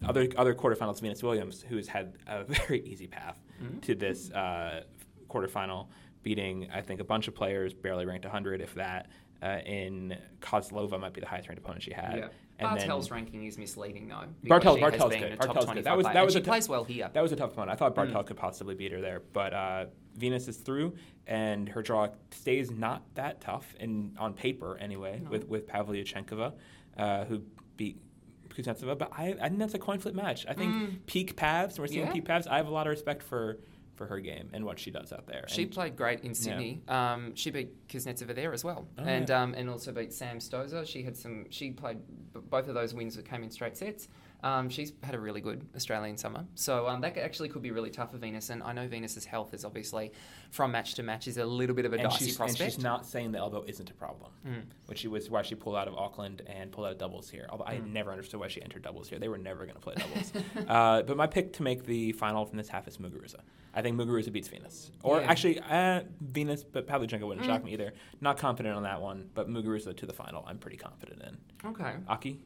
other other quarterfinals, Venus Williams, who's had a <laughs> very easy path to this uh, quarterfinal, beating I think a bunch of players barely ranked 100, if that. Uh, in Kozlova might be the highest ranked opponent she had. Yeah. And then- Barthel's ranking is misleading though. Barthel, she Barthel's good. Barthel's good. That was that was she a tou- plays well here. That was a tough opponent. I thought Barthel could possibly beat her there, but uh, Venus is through, and her draw stays not that tough in on paper anyway. With with Pavlyuchenkova, uh, who beat Kuznetsova, but I, I think that's a coin flip match. I think peak Pavs. We're seeing Yeah. peak Pavs. I have a lot of respect for for her game and what she does out there. She And played great in Sydney. Um, she beat Kuznetsova there as well, Oh, and yeah. um, and also beat Sam Stosur. She had some. She played b- both of those wins that came in straight sets. Um, she's had a really good Australian summer, so um, that actually could be really tough for Venus. And I know Venus's health is obviously from match to match is a little bit of a and dicey she's, and she's not saying the elbow isn't a problem, which was why she pulled out of Auckland and pulled out of doubles here. Although I never understood why she entered doubles here. They were never going to play doubles. <laughs> uh, but my pick to make the final from this half is Muguruza. I think Muguruza beats Venus, or Yeah. actually uh, Venus, but Pavlyuchenko wouldn't shock me either. Not confident on that one, but Muguruza to the final. I'm pretty confident in. okay. Aki,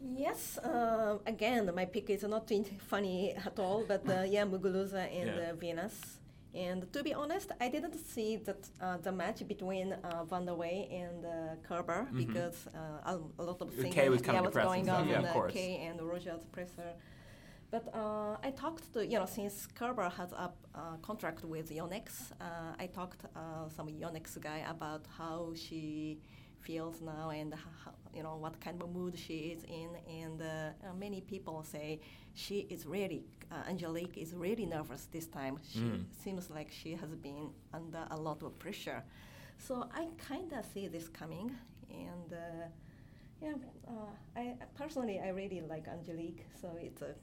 Yes, uh, again, my pick is not <laughs> funny at all, but uh, yeah, Muguruza and Yeah. uh, Venus. And to be honest, I didn't see that uh, the match between uh, Vandeweghe and uh, Kerber because uh, a, a lot of things yeah, was going on yeah, in of the. Kei and Roger's presser. But uh, I talked to, you know, since Kerber has a uh, contract with Yonex, uh, I talked uh, some Yonex guy about how she feels now and how, you know what kind of mood she is in. And uh, uh, many people say she is really, uh, Angelique is really nervous this time. She Mm. seems like she has been under a lot of pressure. So I kind of see this coming. And uh, yeah, uh, I personally I really like Angelique, so it's a,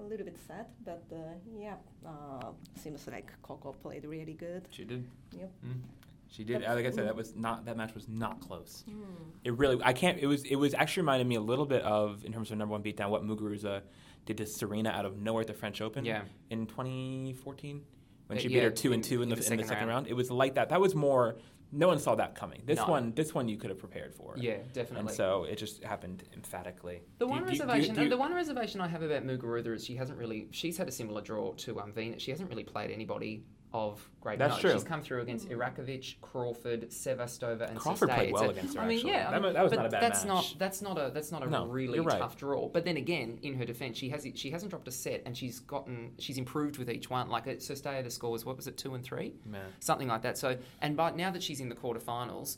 a little bit sad, but uh, yeah, uh, seems like Coco played really good. she did. Yep. She did. But- Like I said, that was not that match was not close. Hmm. It really, I can't. It was. It was actually reminded me a little bit of, in terms of number one beatdown, what Muguruza did to Serena out of nowhere at the French Open. Yeah. In 2014, when Uh, she yeah, beat her two and two in, in the, the in the second second round. round. It was like that. That was more no one saw that coming. This No. one, this one you could have prepared for. Yeah, definitely. And so it just happened emphatically. The Do one you- do you- do you- reservation, do you- the one reservation I have about Muguruza is she hasn't really. She's had a similar draw to um, Venus. She hasn't really played anybody of great That's note. true. She's come through against hmm. Erakovic, Crawford, Sevastova, and Crawford Cirstea. played It's well a- against her, I mean, actually. yeah, I That mean, that was but not a bad that's match. not that's not a that's not a No, really you're right. tough draw. But then again, in her defence, she has she hasn't dropped a set, and she's gotten she's improved with each one. Like uh, at Cirstea, the score was what was it two and three, Man. something like that. So and but now that she's in the quarterfinals,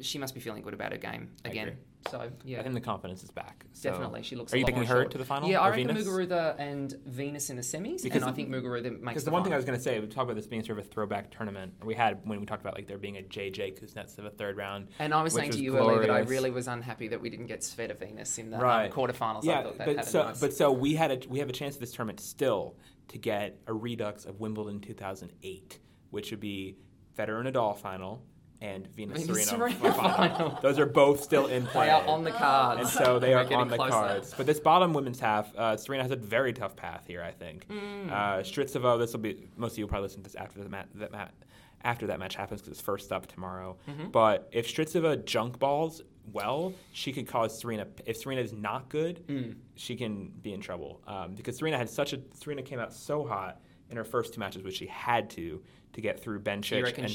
she must be feeling good about her game again. So yeah, I think the confidence is back. So- Definitely, she looks. Are a you picking her assured. to the final? Yeah, I reckon Venus? Muguruza and Venus in the semis, Because and I think Muguruza makes Because the, the one thing I was going to say, we talked about this being sort of a throwback tournament. We had when we talked about like there being a JJ Kuznetsova third round. And I was saying to you earlier that I really was unhappy that we didn't get Sveta Venus in the um, Right. quarterfinals. I Yeah, thought that but had so a nice. but so we had a we have a chance at this tournament still to get a redux of Wimbledon 2008, which would be Federer Nadal final and Venus, Venus final. <laughs> Those are both still in play. they are on the cards, and so they We're are on the closer. cards. But this bottom women's half, uh, Serena has a very tough path here. I think. Mm. Uh, Strycova, this will be most of you will probably listen to this after the mat, that mat, after that match happens because it's first up tomorrow. Mm-hmm. But if Strycova junk balls well, she could cause Serena. If Serena is not good, Mm. she can be in trouble um, because Serena had such a Serena came out so hot in her first two matches, which she had to to get through you and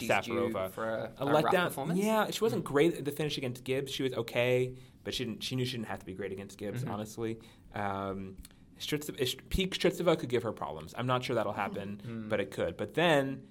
Safarova for a, a a letdown. performance? Yeah, she wasn't great at the finish against Gibbs. She was okay, but she didn't. She knew she didn't have to be great against Gibbs. Mm-hmm. Honestly, um, Strycova, ish- peak Strycova could give her problems. I'm not sure that'll happen, Mm. but it could. But then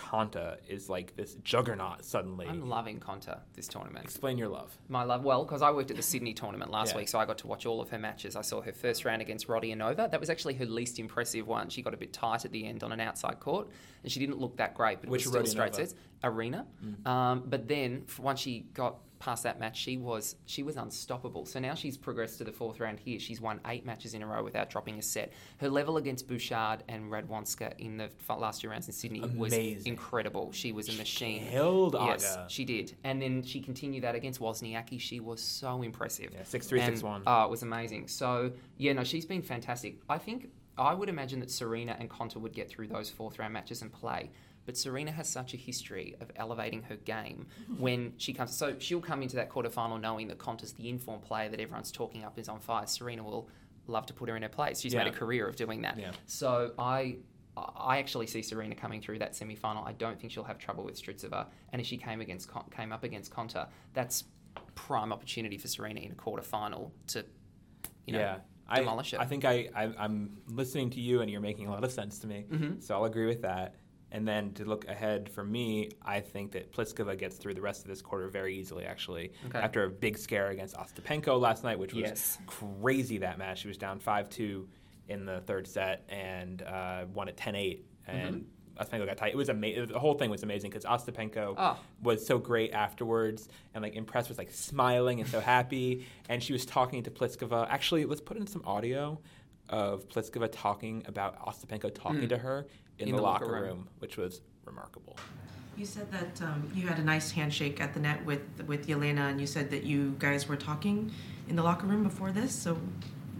Konta is like this juggernaut suddenly. I'm loving Konta this tournament. Explain your love. My love, well, because I worked at the Sydney tournament last Yeah. week, so I got to watch all of her matches. I saw her first round against Rodionova. That was actually her least impressive one. She got a bit tight at the end on an outside court, and she didn't look that great, but it Which was still straight Rodionova? sets. Arena. Um, but then, once she got past that match, she was she was unstoppable. So now she's progressed to the fourth round here. She's won eight matches in a row without dropping a set. Her level against Bouchard and Radwanska in the last two rounds in Sydney was incredible. She was a machine. Killed Yes, Aga. she did. And then she continued that against Wozniacki. She was so impressive. Yeah, 6-3, And, 6-1. Oh, uh, it was amazing. So, yeah, no, she's been fantastic. I think, I would imagine that Serena and Konta would get through those fourth round matches and play. But Serena has such a history of elevating her game when she comes. So she'll come into that quarterfinal knowing that Konta's the informed player that everyone's talking up is on fire. Serena will love to put her in her place. She's Yeah. made a career of doing that. Yeah. So I I actually see Serena coming through that semi final. I don't think she'll have trouble with Strycova. And if she came against came up against Konta, that's prime opportunity for Serena in a quarter final to you know yeah. demolish I, it. I think I, I I'm listening to you and you're making a lot of sense to me. Mhm. So I'll agree with that. And then to look ahead for me, I think that Pliskova gets through the rest of this quarter very easily. Actually, Okay. after a big scare against Ostapenko last night, which was Yes. crazy. That match, she was down five two in the third set and uh, won at 10-8. and. Ostapenko got tight. It was amazing. The whole thing was amazing because Ostapenko Oh. was so great afterwards, and like impressed was like smiling and so happy. And she was talking to Pliskova. Actually, let's put in some audio of Pliskova talking about Ostapenko talking to her in, the, locker, room. which was remarkable. You said that um, you had a nice handshake at the net with with Jelena, and you said that you guys were talking in the locker room before this. So,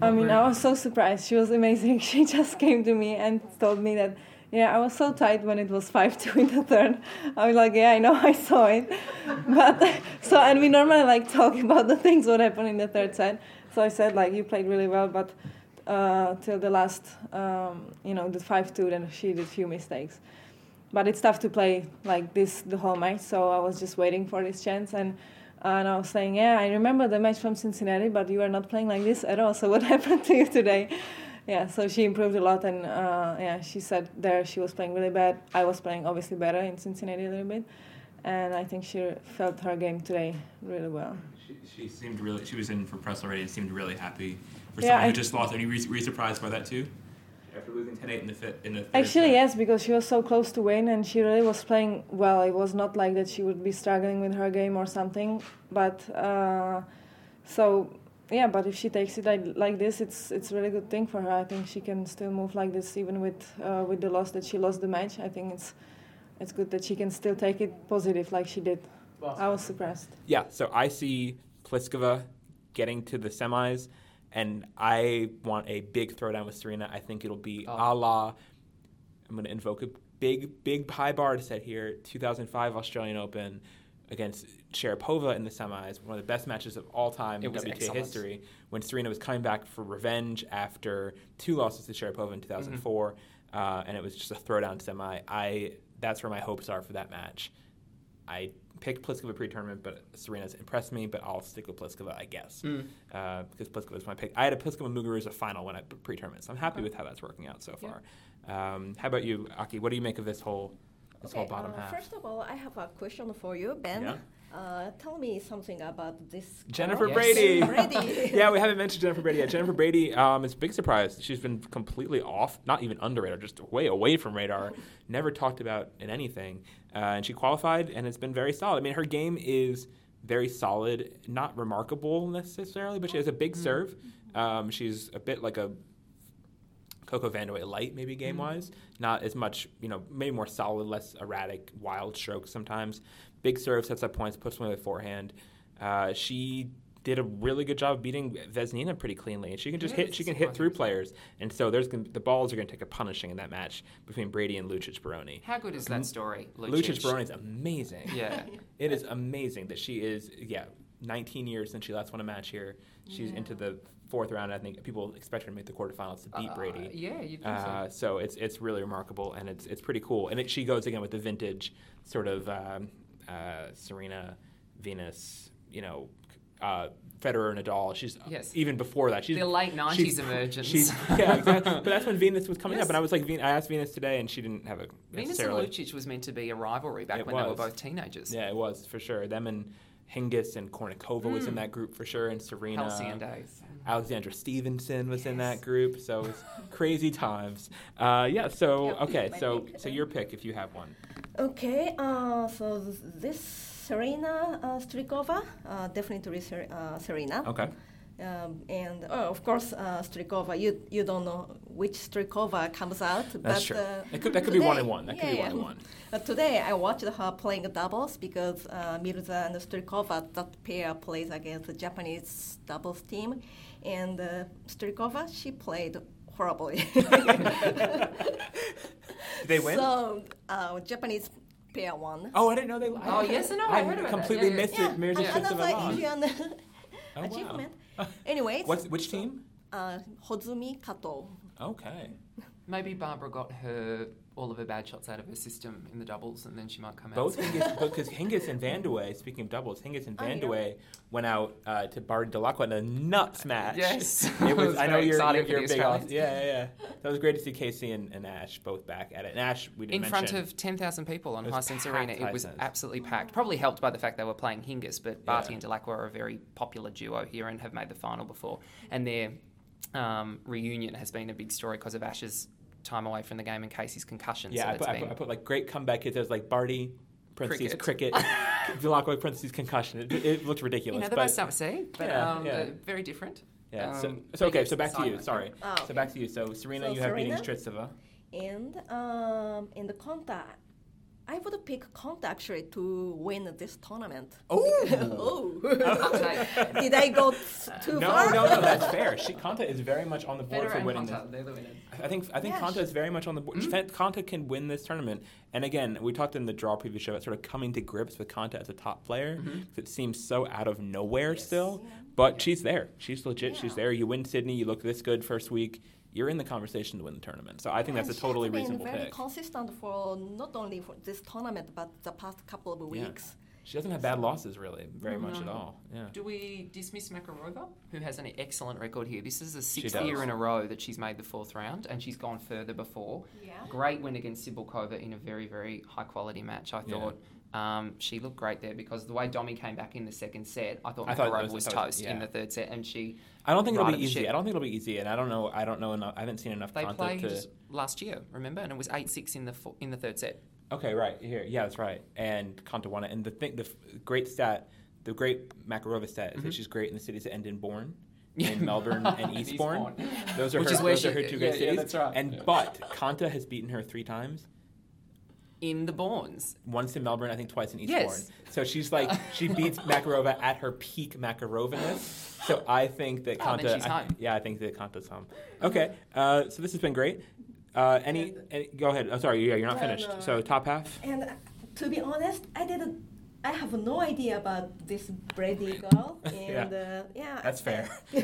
I mean, were- I was so surprised. She was amazing. <laughs> She just came to me and told me that, yeah, I was so tight when it was 5 2 in the third. I was like, yeah, I know, <laughs> I saw it. But, so, and we normally like talk <laughs> about the things what happened in the third set. So I said, like, you played really well, but uh, till the last, um, you know, the 5 2, then she did a few mistakes. But it's tough to play like this the whole match, so I was just waiting for this chance. And and I was saying, yeah, I remember the match from Cincinnati, but you are not playing like this at all. So what <laughs> happened to you today? Yeah, so she improved a lot, and uh, yeah, she said there she was playing really bad. I was playing obviously better in Cincinnati a little bit, and I think she felt her game today really well. She, she seemed really. She was in for press already seemed really happy for Yeah, someone I- who just lost. Are you re- were you surprised by that too? After losing 10-8 in the fit in the Actually, set? yes, because she was so close to win, and she really was playing well. It was not like that she would be struggling with her game or something, but uh, so yeah. But if she takes it like, like this, it's it's a really good thing for her. I think she can still move like this, even with uh, with the loss that she lost the match. I think it's it's good that she can still take it positive like she did. I was surprised. Yeah, so I see Pliskova getting to the semis, and I want a big throwdown with Serena. I think it'll be a la. I'm going to invoke a big, big high bar to set here. 2005 Australian Open. against Sharapova in the semis, one of the best matches of all time in WTA excellent. history, when Serena was coming back for revenge after two losses to Sharapova in 2004, uh, and it was just a throwdown semi. I that's where my hopes are for that match. I picked Pliskova pre-tournament, but Serena's impressed me. But I'll stick with Pliskova, I guess, Mm. uh, because Pliskova is my pick. I had a Pliskova Muguruza final when I pre-tournament, so I'm happy with how that's working out so far. Um, how about you, Aki? What do you make of this whole this whole Okay, bottom uh, half? First of all, I have a question for you, Ben. Yeah. Uh, tell me something about this. Jennifer girl. Brady. <laughs> Brady. yeah, we haven't mentioned Jennifer Brady yet. Jennifer Brady um, is a big surprise. She's been completely off, not even under radar, just way away from radar. <laughs> Never talked about in anything. Uh, and she qualified, and it's been very solid. I mean, her game is very solid, not remarkable necessarily, but she has a big serve. Um, she's a bit like a Coco Vandeweghe light, maybe game wise. Not as much, you know, maybe more solid, less erratic, wild strokes sometimes. Big serve, sets up points, puts one with forehand. Uh, she did a really good job of beating Vesnina pretty cleanly, and she can just Yeah, hit. She can hit through players, and so there's gonna, the balls are going to take a punishing in that match between Brady and Lucic Baroni. How good is that story, Lucic Baroni is amazing. Yeah. <laughs> It is amazing that she is, yeah, 19 years since she last won a match here. She's into the fourth round. I think people expect her to make the quarterfinals to beat Uh, Brady. yeah, you'd think Uh, so it's it's really remarkable and it's it's pretty cool. And it, she goes again with the vintage sort of um, uh, Serena, Venus, you know, uh, Federer, and Nadal. She's Yes. even before that. She's The late 90s she's- emergence. She's, yeah, <laughs> exactly. but that's when Venus was coming Yes. up, and I was like, Ven- I asked Venus today, and she didn't have a Venus and necessarily. Lucic was meant to be a rivalry back It when they were both teenagers. Yeah, it was for sure. Them and Hingis and Kournikova was in that group for sure, and Serena. Halcyon days. Alexandra Stevenson was in that group, so it was <laughs> crazy times. Uh, yeah, so okay, so so your pick if you have one. Okay, uh, so this Serena uh, Strycova, uh, definitely Ser- uh, Serena. Okay. Um, and oh, of course, uh, Strycova. You you don't know which Strycova comes out. That's but, true. Uh, It could- that could be one today- and one. That could yeah, be one and one. Uh, today I watched her playing doubles because uh, Mirza and Strycova that pair plays against the Japanese doubles team, and uh, Strycova she played horribly. <laughs> Did they win? So uh, Japanese pair won. oh, I didn't know they. Oh, yes, I know, I heard about that. completely Yeah, yeah. missed Yeah, it. Mirza and Strycova another lost. Asian <laughs> Oh, wow. achievement. Anyways, What's which team? uh, Hozumi Kato. Okay. Maybe Barbara got her all of her bad shots out of her system in the doubles, and then she might come Both out. Hingis, <laughs> because Hingis and Vandeweghe, speaking of doubles, Hingis and Oh, yeah. Vandeweghe went out uh, to Bard Dellacqua in a nuts match. Yes. it <laughs> <laughs> It was. was I know you're, you're, you're big. Australians. Aus- yeah, yeah, yeah. That was great to see Casey and, and Ash both back at it. And Ash, we didn't in front mention- of 10,000 people on It was Hisense Arena. It was Hisense. absolutely packed. Probably helped by the fact they were playing Hingis, but Barty Yeah. and Dellacqua are a very popular duo here and have made the final before. And their um, reunion has been a big story because of Ash's time away from the game and Casey's concussion. Yeah, so I it's put, I, put, I put like great comeback hits. It was like Barty, parentheses, Cricket. cricket, <laughs> Dellacqua, parentheses, concussion. It, it looked ridiculous. you know, the but, best stuff to see, but Yeah, um, yeah. very different. Yeah. so, Um, so okay. So back to you. Sorry. Oh, So back to you. So Serena, So you have beating Serena? Strycova. And um, in the Konta, I would pick Konta actually to win this tournament. Oh. <laughs> oh. Did I go t- too No, far? no, no. no, <laughs> That's fair. She Konta is very much on the board Federer for and winning this. They're the winners. I think I think Yeah, Konta she- is very much on the board. Hmm? Konta can win this tournament. And again, we talked in the draw preview show about sort of coming to grips with Konta as a top player. Mm-hmm. 'cause It seems so out of nowhere still, but she's there. She's legit. She's there. You win Sydney. You look this good first week. You're in the conversation to win the tournament. So I think that's a And she totally has been reasonable very pick. consistent for not only for this tournament but the past couple of weeks. Yeah. weeks. She doesn't have bad losses really, very much at all. Yeah. Do we dismiss Makarova, who has an excellent record here? This is the sixth year in a row that she's made the fourth round, and she's gone further before. Yeah. Great win against Cibulkova in a very, very high quality match. I Yeah. thought um, she looked great there because the way Domi came back in the second set, I thought I thought Makarova was- was, I thought- toast in the third set, and she. I don't think it'll be easy. I don't think it'll be easy, and I don't know. I don't know enough. I haven't seen enough They played to. last year, remember, and it was eight six in the fo- in the third set. Okay, right here. Yeah, that's right. And Konta won it. And the thing, the f- great stat, the great Makarova stat is that mm-hmm. she's great in the cities that end in Bourne. In Melbourne <laughs> and Eastbourne, Eastbourne. those are Which her, is where those are she- her two yeah, great yeah, cities. that's right. And Yeah. but Konta has beaten her three times. In the Bournes. Once in Melbourne, I think twice in Eastbourne. Yes. So she's like she beats <laughs> Makarova at her peak Makarovaness. So I think that Oh, Konta. she's I- home. yeah, I think that Konta's home. Okay, uh, so this has been great. Uh, any, any? Go ahead. I'm sorry. Yeah, you're not finished. no. So top half. And uh, to be honest, I didn't. I have no idea about this Brady girl, <laughs> and uh, yeah, That's fair. <laughs>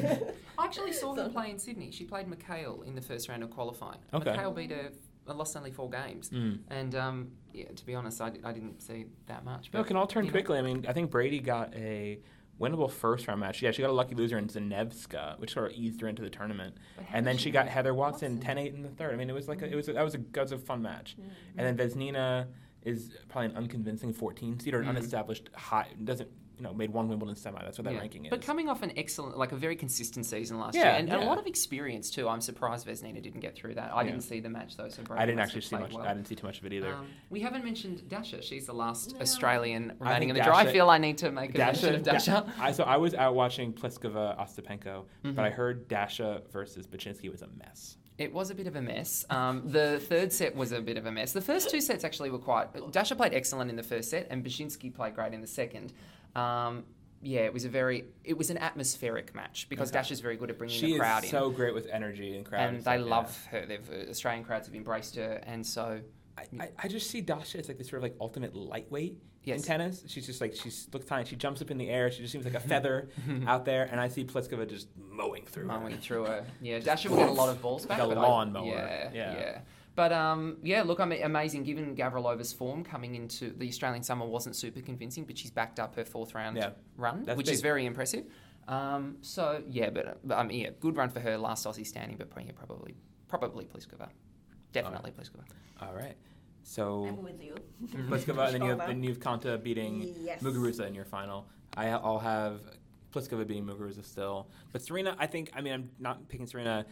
I actually saw her play in Sydney. She played McHale in the first round of qualifying. Okay. McHale beat her. Uh, Lost only four games, Mm. and um, yeah, to be honest, I, I didn't see that much. No, it can all turn you know. quickly. I mean, I think Brady got a winnable first round match. Yeah, she got a lucky loser in Zanevska, which sort of eased her into the tournament. And then she got Heather Watson Watson? 10-8 in the third. I mean, it was like a, it was a, that was a that was a fun match. And then Vesnina is probably an unconvincing 14 seed or an Mhm. unestablished high doesn't you know made one Wimbledon semi. That's what that Yeah. ranking is. But coming off an excellent, like a very consistent season last Yeah, year, and, and a lot of experience too. I'm surprised Vesnina didn't get through that. I Yeah. didn't see the match though, so Brady I didn't actually see much. well. I didn't see too much of it either. Um, we haven't mentioned Dasha. She's the last No. Australian remaining in the draw. I feel I need to make a mention of Dasha. Da- <laughs> I, so I was out watching Pliskova Ostapenko, but I Mhm. heard Dasha versus Bacsinszky was a mess. It was a bit of a mess. Um, the third set was a bit of a mess. The first two sets actually were quite. Dasha played excellent in the first set, and Bacsinszky played great in the second. Um, yeah, it was a very. It was an atmospheric match because Okay. Dasha's very good at bringing She the crowd is in. so great with energy and crowd, and they yeah. love her. They've, uh, Australian crowds have embraced her, and so I, I, just see Dasha as like this sort of like ultimate lightweight Yes. in tennis. She's just like she looks tiny. She jumps up in the air. She just seems like a feather <laughs> out there. And I see Pliskova just mowing through her. mowing through her. Yeah, Dasha will get a lot of <laughs> balls back. Like a but I- lawnmower. Yeah, Yeah. yeah. But um, yeah, look, I mean, amazing. Given Gavrilova's form coming into the Australian summer wasn't super convincing, but she's backed up her fourth round Yeah. run, That's which big. is very impressive. Um, so yeah, but, but um, yeah, good run for her. Last Aussie standing, but yeah, probably probably Pliskova, definitely Pliskova. All right. So I'm with you. <laughs> Pliskova, and then you have then you have Konta beating Yes. Muguruza in your final. I, I'll have Pliskova beating Muguruza still, but Serena. I think. I mean, I'm not picking Serena.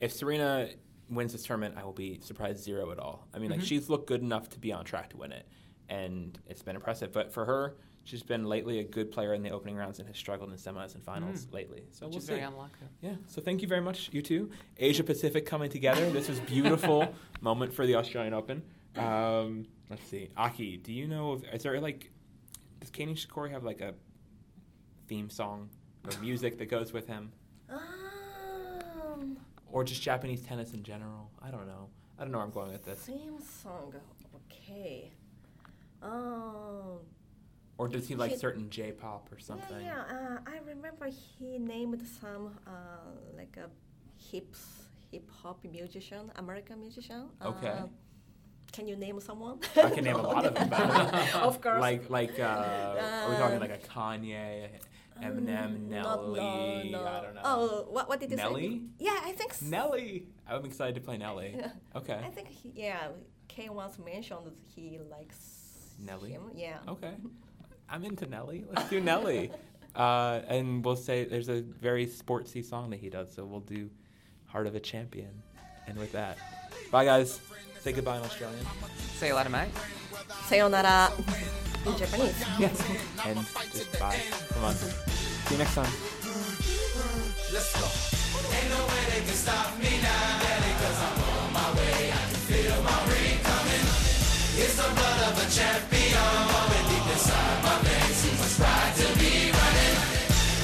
If Serena wins this tournament, I will be surprised zero at all. I mean, like Mhm. she's looked good enough to be on track to win it, and it's been impressive. But for her, she's been lately a good player in the opening rounds and has struggled in semis and finals lately. So Which we'll is see. very unlike her. Yeah. So thank you very much, you two. Asia Pacific coming together. This was beautiful <laughs> moment for the Australian Open. Um, let's see, Aki, do you know? If, is there like, does Kei Nishikori have like a theme song or music that goes with him, Um, or just Japanese tennis in general? I don't know. I don't know where I'm going with this. song. Okay. Um. Or does he like He- certain J-pop or something? Yeah, yeah. Uh, I remember he named some uh, like a hips hip hop musician, American musician. Okay. Uh, can you name someone? I can name a <laughs> lot of them. of course. <laughs> Like like uh, are we talking like a Kanye, Eminem, Um, Nelly? no, no. I don't know. Oh, what, what did you say? Nelly? Yeah, I think. s- Nelly. I'm excited to play Nelly. <laughs> Okay. I think he, yeah, Kei once mentioned that he likes Nelly? him. Yeah. Okay. <laughs> I'm into Nelly. Let's do Nelly. <laughs> Uh, and we'll say there's a very sportsy song that he does, so we'll do Heart of a Champion. And with that, bye guys. Say goodbye in Australian. See you later, mate. Sayonara in Japanese. Yes. And just bye. Come on. See you next time. Let's go. Ain't no way they can stop me now. Cause I'm on my way. I can feel my ring coming. It's the blood of a champion. Deep inside my veins. Too much pride to be running.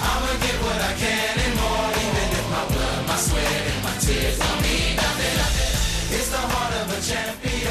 I'ma get what I can and more. Even if my blood, my sweat, and my tears don't mean nothing. It's the heart of a champion.